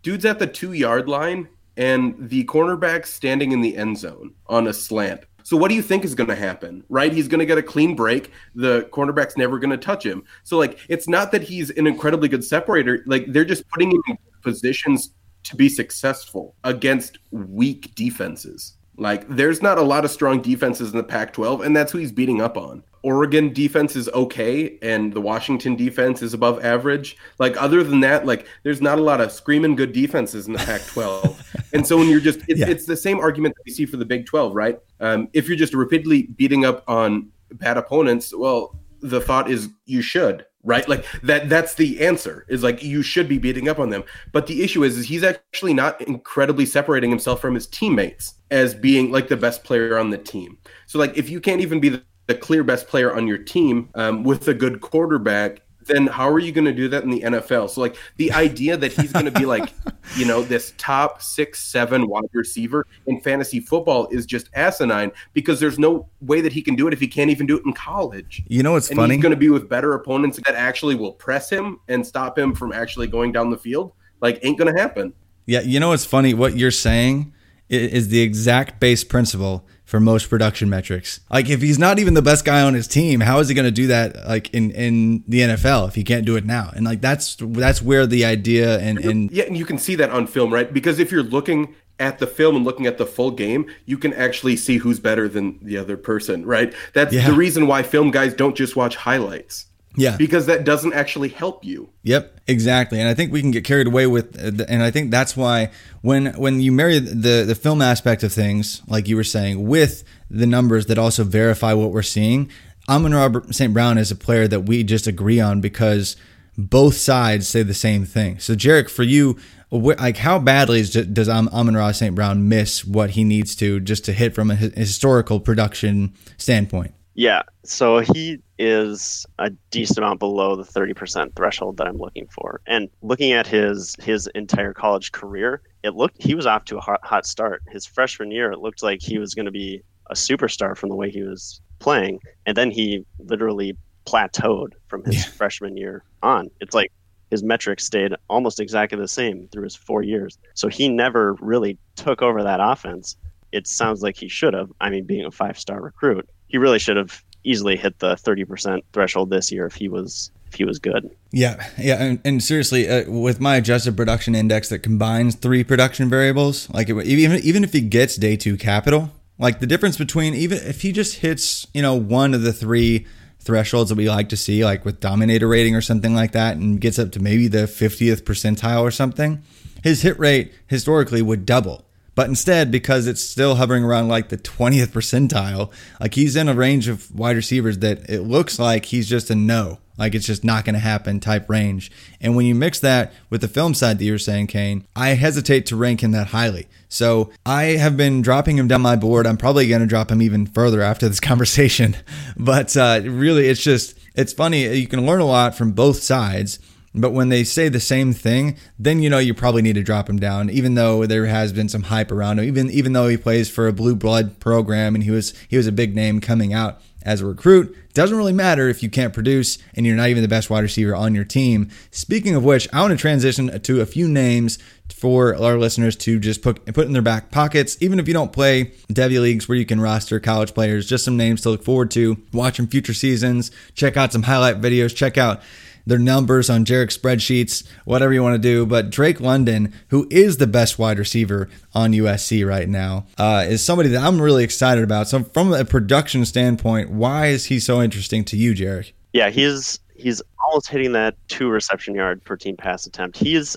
dude's at the two yard line and the cornerback standing in the end zone on a slant. So what do you think is going to happen? Right? He's going to get a clean break. The cornerback's never going to touch him. So like it's not that he's an incredibly good separator. Like they're just putting him in positions to be successful against weak defenses. Like there's not a lot of strong defenses in the Pac-12 and that's who he's beating up on. Oregon defense is okay and the Washington defense is above average. Like other than that, like there's not a lot of screaming good defenses in the Pac-12. and so when you're just, it's, Yeah. it's the same argument that we see for the Big 12, right? Um, if you're just repeatedly beating up on bad opponents, well, the thought is you should, right? Like that. That's the answer. Is like you should be beating up on them. But the issue is, is he's actually not incredibly separating himself from his teammates as being like the best player on the team. So like if you can't even be the, the clear best player on your team um, with a good quarterback, then how are you going to do that in the NFL? So like the idea that he's going to be like, you know, this top six, seven wide receiver in fantasy football is just asinine because there's no way that he can do it if he can't even do it in college. You know what's and funny? he's going to be with better opponents that actually will press him and stop him from actually going down the field. Like, ain't going to happen. Yeah, you know what's funny? What you're saying is the exact base principle for most production metrics. Like if he's not even the best guy on his team, how is he going to do that like in in the NFL if he can't do it now? And like that's that's where the idea and and Yeah, and you can see that on film, right? Because if you're looking at the film and looking at the full game, you can actually see who's better than the other person, right? That's Yeah. the reason why film guys don't just watch highlights. Yeah. Because that doesn't actually help you. Yep, exactly. And I think we can get carried away with, uh, and I think that's why when when you marry the the film aspect of things, like you were saying, with the numbers that also verify what we're seeing, Amon Robert St. Brown is a player that we just agree on because both sides say the same thing. So, Jerrick, for you, like how badly is, does Am- Amon Ra St. Brown miss what he needs to just to hit from a historical production standpoint? Yeah, so he is a decent amount below the 30% threshold that I'm looking for. And looking at his his entire college career, it looked he was off to a hot, hot start. His freshman year, it looked like he was going to be a superstar from the way he was playing, and then he literally plateaued from his freshman year on. It's like his metrics stayed almost exactly the same through his 4 years. So he never really took over that offense. It sounds like he should have. I mean, being a five-star recruit, he really should have easily hit the 30% threshold this year if he was if he was good. Yeah, yeah, and, and seriously, uh, with my adjusted production index that combines three production variables, like it, even even if he gets day two capital, like the difference between even if he just hits, you know, one of the three thresholds that we like to see, like with dominator rating or something like that, and gets up to maybe the 50th percentile or something, his hit rate historically would double. But instead, because it's still hovering around like the 20th percentile, like he's in a range of wide receivers that it looks like he's just a no. Like it's just not going to happen type range. And when you mix that with the film side that you're saying, Kane, I hesitate to rank him that highly. So I have been dropping him down my board. I'm probably going to drop him even further after this conversation. But uh, really, it's just, it's funny. You can learn a lot from both sides. But when they say the same thing, then you know you probably need to drop him down, even though there has been some hype around him. Even even though he plays for a blue blood program and he was he was a big name coming out as a recruit, doesn't really matter if you can't produce and you're not even the best wide receiver on your team. Speaking of which, I want to transition to a few names for our listeners to just put put in their back pockets, even if you don't play Devy leagues where you can roster college players. Just some names to look forward to, watching future seasons, check out some highlight videos, check out their numbers on Jerrick spreadsheets, whatever you want to do. But Drake London, who is the best wide receiver on USC right now, uh, is somebody that I'm really excited about. So, from a production standpoint, why is he so interesting to you, Jerrick? Yeah, he's he's almost hitting that two reception yard per team pass attempt. He's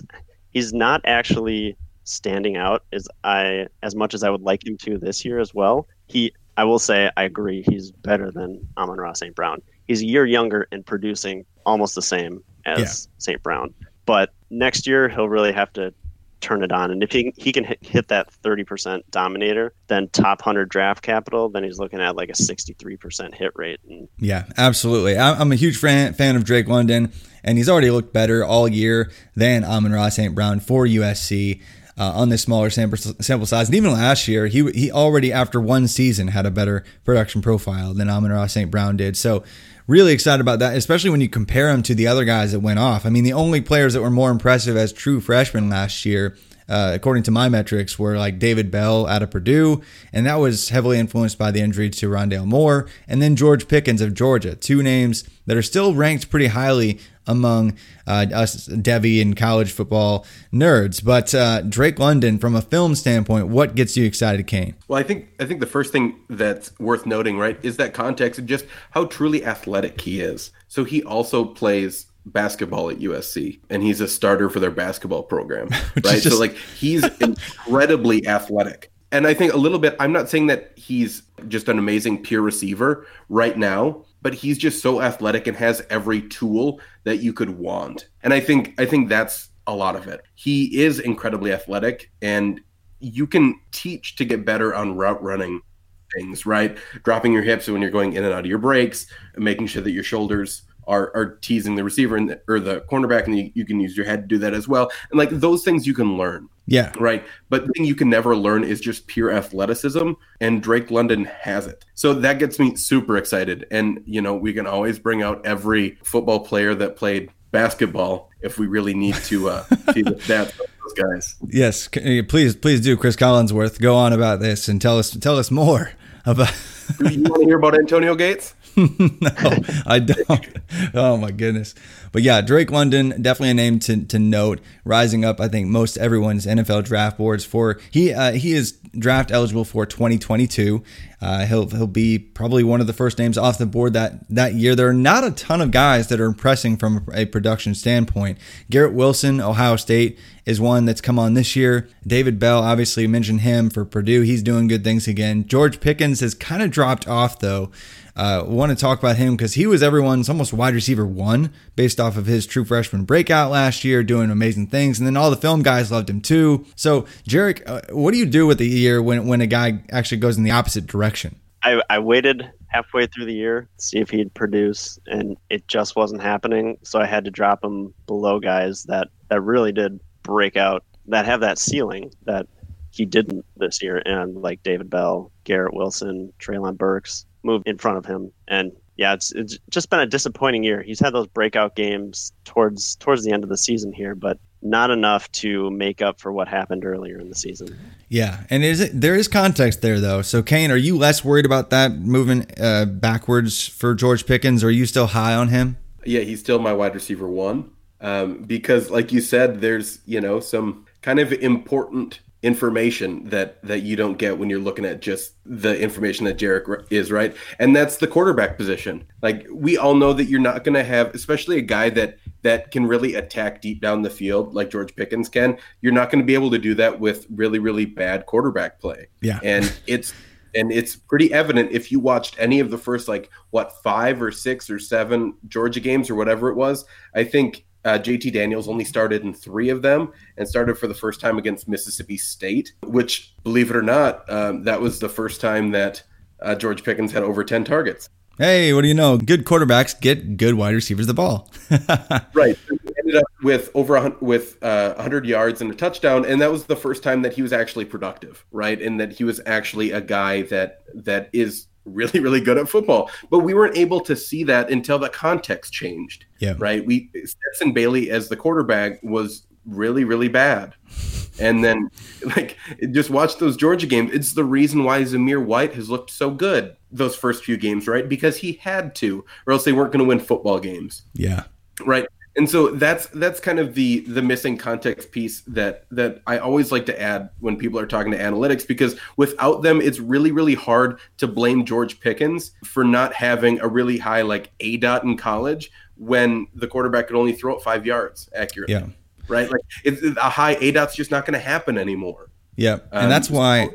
he's not actually standing out as I as much as I would like him to this year as well. He I will say I agree he's better than Amon-Ra St. Brown. He's a year younger and producing almost the same as Yeah. St. Brown. But next year he'll really have to turn it on. And if he he can hit, hit that 30% dominator, then top 100 draft capital, then he's looking at like a 63% hit rate and Yeah, absolutely. I- I'm a huge fan, fan of Drake London, and he's already looked better all year than Amon-Ra St. Brown for USC. Uh, on this smaller sample, sample size, and even last year, he he already after one season had a better production profile than Amon-Ra St. Brown did. So, really excited about that, especially when you compare him to the other guys that went off. I mean, the only players that were more impressive as true freshmen last year uh, according to my metrics, were like David Bell out of Purdue, and that was heavily influenced by the injury to Rondale Moore, and then George Pickens of Georgia, two names that are still ranked pretty highly among uh, us Devy and college football nerds. But uh, Drake London, from a film standpoint, what gets you excited, Kane? Well, I think I think the first thing that's worth noting, right, is that context and just how truly athletic he is. So he also plays basketball at USC and he's a starter for their basketball program, right? Just... So like he's incredibly athletic. And I think a little bit I'm not saying that he's just an amazing pure receiver right now, but he's just so athletic and has every tool that you could want. And I think I think that's a lot of it. He is incredibly athletic and you can teach to get better on route running things, right? Dropping your hips when you're going in and out of your breaks, making sure that your shoulders are, are teasing the receiver and the, or the cornerback, and you, you can use your head to do that as well. And like those things you can learn. Yeah. Right. But the thing you can never learn is just pure athleticism. And Drake London has it. So that gets me super excited. And, you know, we can always bring out every football player that played basketball if we really need to uh, see the stats those guys. Yes. Please, please do. Chris Collinsworth, go on about this and tell us, tell us more about. you want to hear about Antonio Gates? no, I don't. Oh my goodness. But yeah, Drake London, definitely a name to, to note. Rising up, I think most everyone's NFL draft boards for he uh, he is draft eligible for 2022. Uh, he'll he'll be probably one of the first names off the board that that year. There are not a ton of guys that are impressing from a production standpoint. Garrett Wilson, Ohio State, is one that's come on this year. David Bell, obviously mentioned him for Purdue. He's doing good things again. George Pickens has kind of dropped off though. Uh, want to talk about him because he was everyone's almost wide receiver one based off of his true freshman breakout last year, doing amazing things. And then all the film guys loved him too. So, Jerrick, uh, what do you do with the year when, when a guy actually goes in the opposite direction? I, I waited halfway through the year to see if he'd produce, and it just wasn't happening. So I had to drop him below guys that, that really did break out, that have that ceiling that he didn't this year, and like David Bell, Garrett Wilson, Treylon Burks move in front of him. And yeah, it's it's just been a disappointing year. He's had those breakout games towards towards the end of the season here, but not enough to make up for what happened earlier in the season. Yeah, and is it, there is context there though. So Kane, are you less worried about that moving uh, backwards for George Pickens? Or are you still high on him? Yeah, he's still my wide receiver one um, because, like you said, there's you know some kind of important information that that you don't get when you're looking at just the information that Jerrick is right? And that's the quarterback position. Like we all know that you're not going to have especially a guy that that can really attack deep down the field like George Pickens can you're not going to be able to do that with really really bad quarterback play. Yeah. And it's and it's pretty evident if you watched any of the first like what five or six or seven Georgia games or whatever it was I think uh, JT Daniels only started in three of them and started for the first time against Mississippi State, which, believe it or not, um, that was the first time that uh, George Pickens had over 10 targets. Hey, what do you know? Good quarterbacks get good wide receivers the ball. right. He ended up with over a, with uh, 100 yards and a touchdown, and that was the first time that he was actually productive, right? And that he was actually a guy that that is really, really good at football. But we weren't able to see that until the context changed. Yeah. Right. We Stetson Bailey as the quarterback was really, really bad. And then like just watch those Georgia games. It's the reason why Zamir White has looked so good those first few games, right? Because he had to, or else they weren't going to win football games. Yeah. Right and so that's that's kind of the the missing context piece that that I always like to add when people are talking to analytics because without them it's really really hard to blame George Pickens for not having a really high like A dot in college when the quarterback could only throw it 5 yards accurately. Yeah. Right? Like it's a high A dot's just not going to happen anymore. Yeah. And um, that's why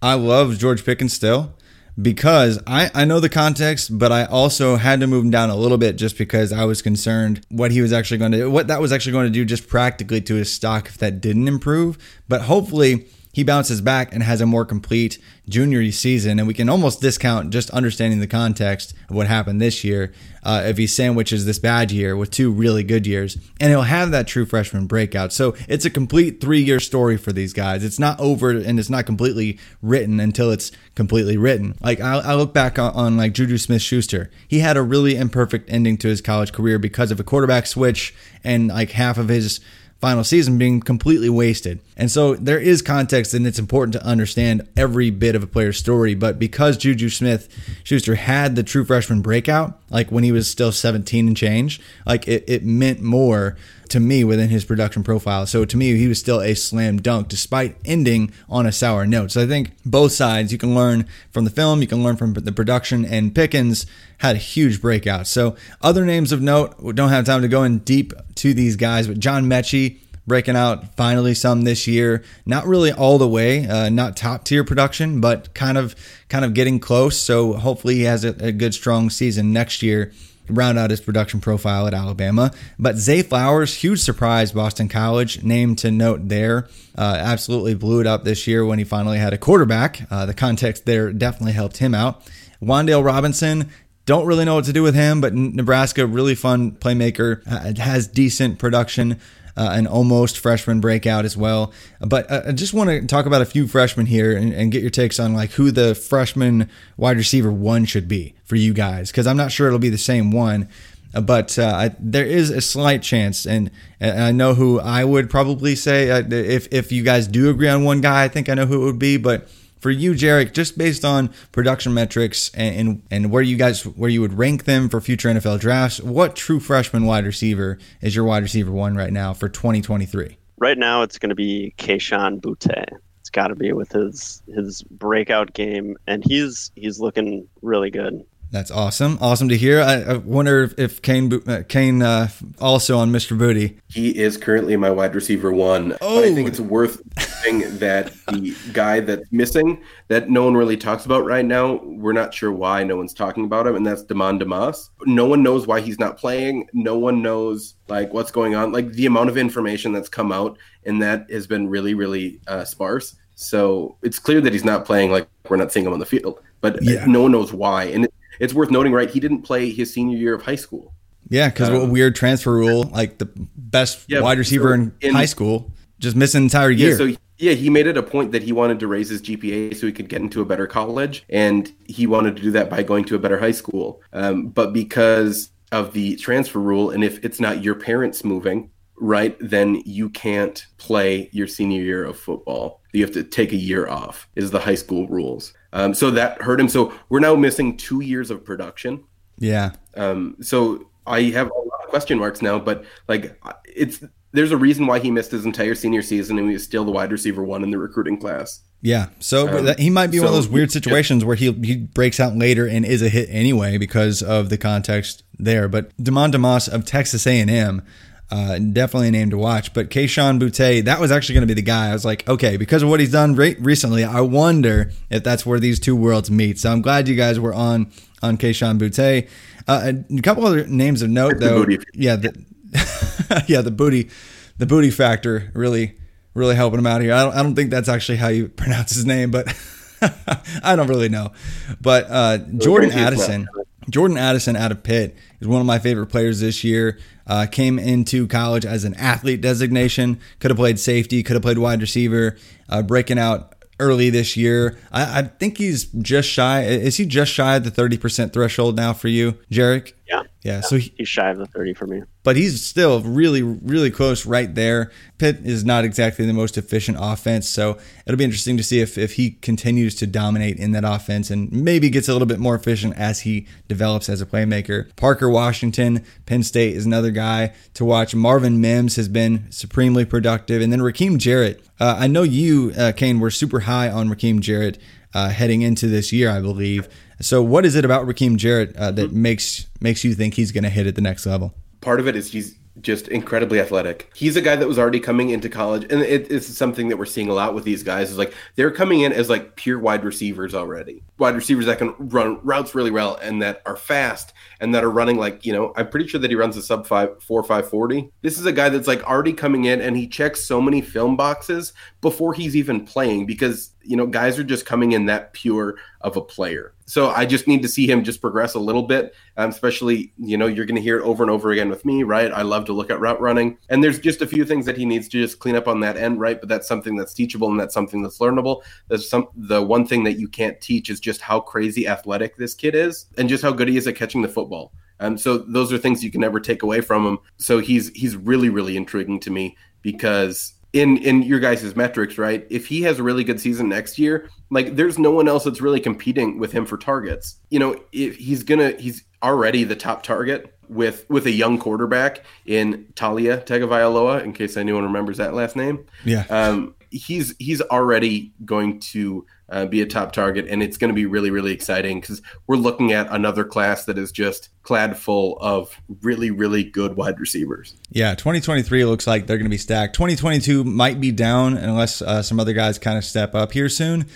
I love George Pickens still because I, I know the context, but I also had to move him down a little bit just because I was concerned what he was actually going to what that was actually going to do just practically to his stock if that didn't improve. But hopefully he bounces back and has a more complete junior season, and we can almost discount just understanding the context of what happened this year uh, if he sandwiches this bad year with two really good years, and he'll have that true freshman breakout. So it's a complete three-year story for these guys. It's not over and it's not completely written until it's completely written. Like I, I look back on, on like Juju Smith-Schuster, he had a really imperfect ending to his college career because of a quarterback switch and like half of his final season being completely wasted. And so there is context and it's important to understand every bit of a player's story. But because Juju Smith Schuster had the true freshman breakout, like when he was still 17 and change, like it, it meant more to me within his production profile. So to me, he was still a slam dunk despite ending on a sour note. So I think both sides, you can learn from the film, you can learn from the production, and Pickens had a huge breakout. So other names of note, we don't have time to go in deep to these guys, but John Metchie breaking out finally some this year. Not really all the way, uh, not top tier production, but kind of kind of getting close. So hopefully he has a, a good strong season next year round out his production profile at Alabama. But Zay Flowers, huge surprise, Boston College, name to note there. Uh, absolutely blew it up this year when he finally had a quarterback. Uh, the context there definitely helped him out. Wan'Dale Robinson, don't really know what to do with him, but Nebraska, really fun playmaker, has decent production uh, an almost freshman breakout as well. But uh, I just want to talk about a few freshmen here and, and, get your takes on like who the freshman wide receiver one should be for you guys, because I'm not sure it'll be the same one. Uh, but uh, I, there is a slight chance, and, and, I know who I would probably say uh, if if you guys do agree on one guy, I think I know who it would be. But for you, Jerrick, just based on production metrics and, and, and where you guys where you would rank them for future NFL drafts, what true freshman wide receiver is your wide receiver one right now for 2023? Right now, it's going to be Kayshon Boutte. It's got to be with his his breakout game, and he's he's looking really good. That's awesome. Awesome to hear. I, I wonder if Kane uh, Kane uh, also on Mr. Booty. He is currently my wide receiver one. Oh. I think it's worth saying that the guy that's missing that no one really talks about right now, we're not sure why no one's talking about him, and that's Demond Demas. No one knows why he's not playing. No one knows like what's going on. Like the amount of information that's come out, and that has been really, really uh, sparse. So it's clear that he's not playing. Like we're not seeing him on the field, but yeah. no one knows why. And it's worth noting, right? He didn't play his senior year of high school. Yeah, because um, a weird transfer rule, like the best yeah, wide receiver so in, in, high school, just missed an entire year. Yeah, so yeah, he made it a point that he wanted to raise his GPA so he could get into a better college, and he wanted to do that by going to a better high school. Um, but because of the transfer rule, and if it's not your parents moving, right, then you can't play your senior year of football. You have to take a year off. Is the high school rules. Um, so that hurt him. So we're now missing two years of production. Yeah. Um, so I have a lot of question marks now, but like it's there's a reason why he missed his entire senior season and he was still the wide receiver one in the recruiting class. Yeah, so um, he might be so, one of those weird situations yeah. where he he breaks out later and is a hit anyway because of the context there. But Demond Demas of Texas A&M, uh, definitely a name to watch. But Kayshon Boutte, that was actually going to be the guy. I was like, okay, because of what he's done re- recently, I wonder if that's where these two worlds meet. So I'm glad you guys were on on Kayshon Boutte. Uh, a couple other names of note, though. Yeah, the, yeah, the booty, the booty factor really, really helping him out here. I don't, I don't think that's actually how you pronounce his name, but I don't really know. But uh, Jordan Addison. Jordan Addison out of Pitt is one of my favorite players this year. Uh, came into college as an athlete designation, could have played safety, could have played wide receiver, uh, breaking out early this year. I, I, think he's just shy. Is he just shy of the 30% threshold now for you, Jerrick? Yeah. Yeah. So he, he's shy of the 30 for me. But he's still really, really close right there. Pitt is not exactly the most efficient offense. So it'll be interesting to see if, if he continues to dominate in that offense and maybe gets a little bit more efficient as he develops as a playmaker. Parker Washington, Penn State is another guy to watch. Marvin Mims has been supremely productive. And then Rakim Jarrett. Uh, I know you, uh, Kane, were super high on Rakim Jarrett uh, heading into this year, I believe. So, what is it about Rakim Jarrett uh, that mm-hmm. makes makes you think he's going to hit at the next level? Part of it is he's just incredibly athletic. He's a guy that was already coming into college, and it's something that we're seeing a lot with these guys. Is like they're coming in as like pure wide receivers already, wide receivers that can run routes really well and that are fast and that are running like you know. I'm pretty sure that he runs a sub five four five forty. This is a guy that's like already coming in and he checks so many film boxes before he's even playing because you know guys are just coming in that pure of a player so I just need to see him just progress a little bit, um, especially, you know, you're going to hear it over and over again with me, right? I love to look at route running. And there's just a few things that he needs to just clean up on that end, right? But that's something that's teachable and that's something that's learnable. There's some, the one thing that you can't teach is just how crazy athletic this kid is and just how good he is at catching the football. Um, so those are things you can never take away from him. So he's he's really really intriguing to me because in in your guys' metrics, right? If he has a really good season next year, like there's no one else that's really competing with him for targets. You know, if he's gonna he's already the top target with with a young quarterback in Taulia Tagovailoa, in case anyone remembers that last name. Yeah. Um, he's he's already going to uh, be a top target, and it's going to be really really exciting because we're looking at another class that is just clad full of really really good wide receivers. Yeah, 2023 looks like they're going to be stacked. 2022 might be down unless uh, some other guys kind of step up here soon.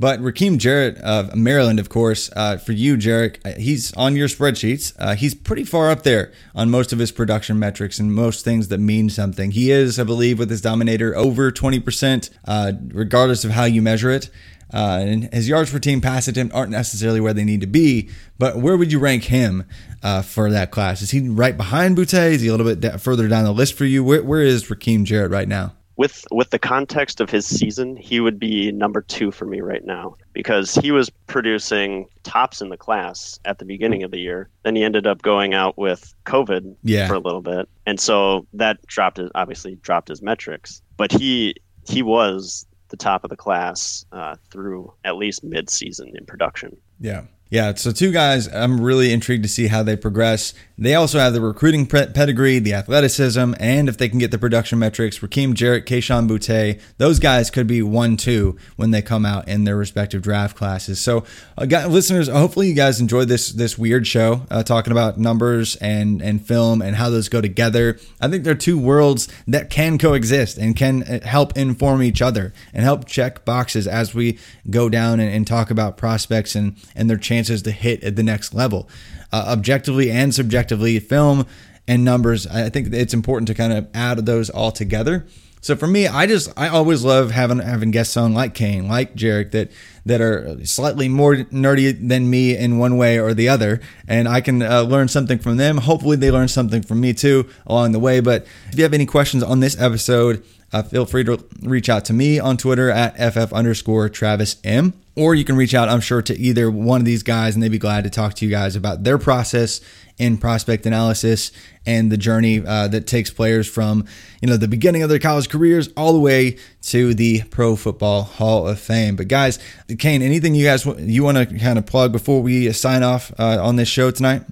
But Rakim Jarrett of Maryland, of course, uh, for you, Jerrick, uh, he's on your spreadsheets. Uh, he's pretty far up there on most of his production metrics and most things that mean something. He is, I believe, with his Dominator over 20%, uh, regardless of how you measure it. Uh, and his yards per team pass attempt aren't necessarily where they need to be, but where would you rank him uh, for that class? Is he right behind Boutte? Is he a little bit further down the list for you? Where, where is Rakim Jarrett right now? With with the context of his season, he would be number two for me right now because he was producing tops in the class at the beginning of the year. Then he ended up going out with COVID yeah. for a little bit, and so that dropped his obviously dropped his metrics. But he he was the top of the class uh, through at least mid season in production. Yeah. Yeah, so two guys I'm really intrigued to see how they progress. They also have the recruiting pedigree, the athleticism, and if they can get the production metrics, Rakim Jarrett, Kayshon Boutte, those guys could be one two when they come out in their respective draft classes. So, uh, guys, listeners, hopefully you guys enjoyed this this weird show uh, talking about numbers and and film and how those go together. I think they're two worlds that can coexist and can uh, help inform each other and help check boxes as we go down and, and talk about prospects and and their chances to hit at the next level uh, objectively and subjectively, film and numbers. I think it's important to kind of add those all together. So for me, I just I always love having having guests on like Kane, like Jerrick, that that are slightly more nerdy than me in one way or the other, and I can uh, learn something from them. Hopefully, they learn something from me too along the way. But if you have any questions on this episode, uh, feel free to reach out to me on Twitter at ff underscore Travis M or you can reach out, I'm sure, to either one of these guys and they'd be glad to talk to you guys about their process in prospect analysis and the journey uh, that takes players from, you know, the beginning of their college careers all the way to the Pro Football Hall of Fame. But guys, Kane, anything you guys you want to kind of plug before we sign off uh, on this show tonight?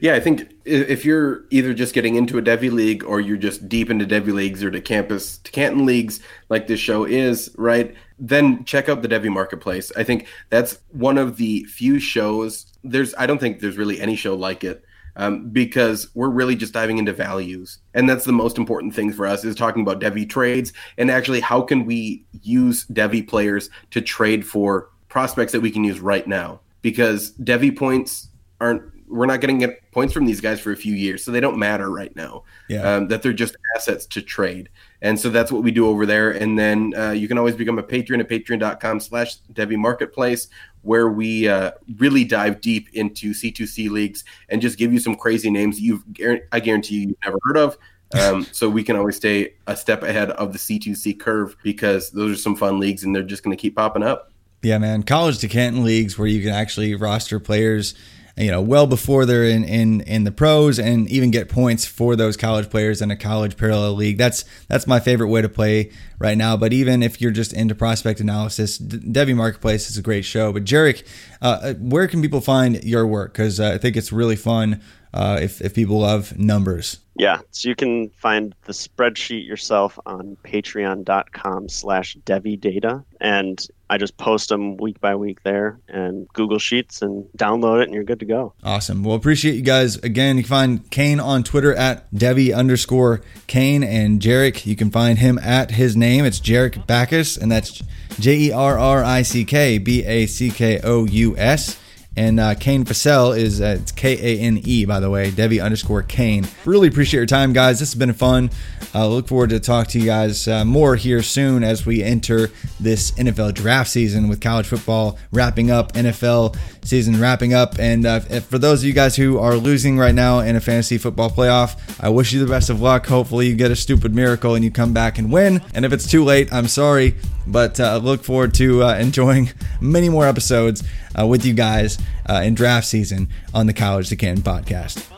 Yeah, I think if you're either just getting into a Devy league or you're just deep into Devy leagues or to campus to Canton leagues like this show is, right? Then check out the Devy Marketplace. I think that's one of the few shows. There's I don't think there's really any show like it. Um, because we're really just diving into values and that's the most important thing for us is talking about devy trades and actually how can we use devy players to trade for prospects that we can use right now because devy points aren't we're not going to get points from these guys for a few years, so they don't matter right now. Yeah. Um, that they're just assets to trade, and so that's what we do over there. And then uh, you can always become a patron at patreon.com/slash Devy Marketplace, where we uh, really dive deep into C2C leagues and just give you some crazy names you've I guarantee you you've never heard of. Um, so we can always stay a step ahead of the C2C curve because those are some fun leagues, and they're just going to keep popping up. Yeah, man. College to Canton leagues where you can actually roster players you know, well before they're in, in, in the pros and even get points for those college players in a college parallel league. That's that's my favorite way to play right now. But even if you're just into prospect analysis, Devy Marketplace is a great show. But Jerrick, uh, where can people find your work? Because uh, I think it's really fun uh, if, if people love numbers. Yeah, so you can find the spreadsheet yourself on patreon.com slash devydata. And I just post them week by week there and Google Sheets and download it and you're good to go. Awesome. Well, appreciate you guys. Again, you can find Kane on Twitter at Devy underscore Kane and Jerrick. You can find him at his name. It's Jerrick Backous and that's J E R R I C K B A C K O U S. And uh, Kane Fassell is uh, it's K A N E by the way, Devy underscore Kane. Really appreciate your time, guys. This has been fun. Uh, look forward to talk to you guys uh, more here soon as we enter this NFL draft season with college football wrapping up, NFL season wrapping up. And uh, for those of you guys who are losing right now in a fantasy football playoff, I wish you the best of luck. Hopefully, you get a stupid miracle and you come back and win. And if it's too late, I'm sorry, but uh, look forward to uh, enjoying many more episodes uh, with you guys uh, in draft season on the College to podcast.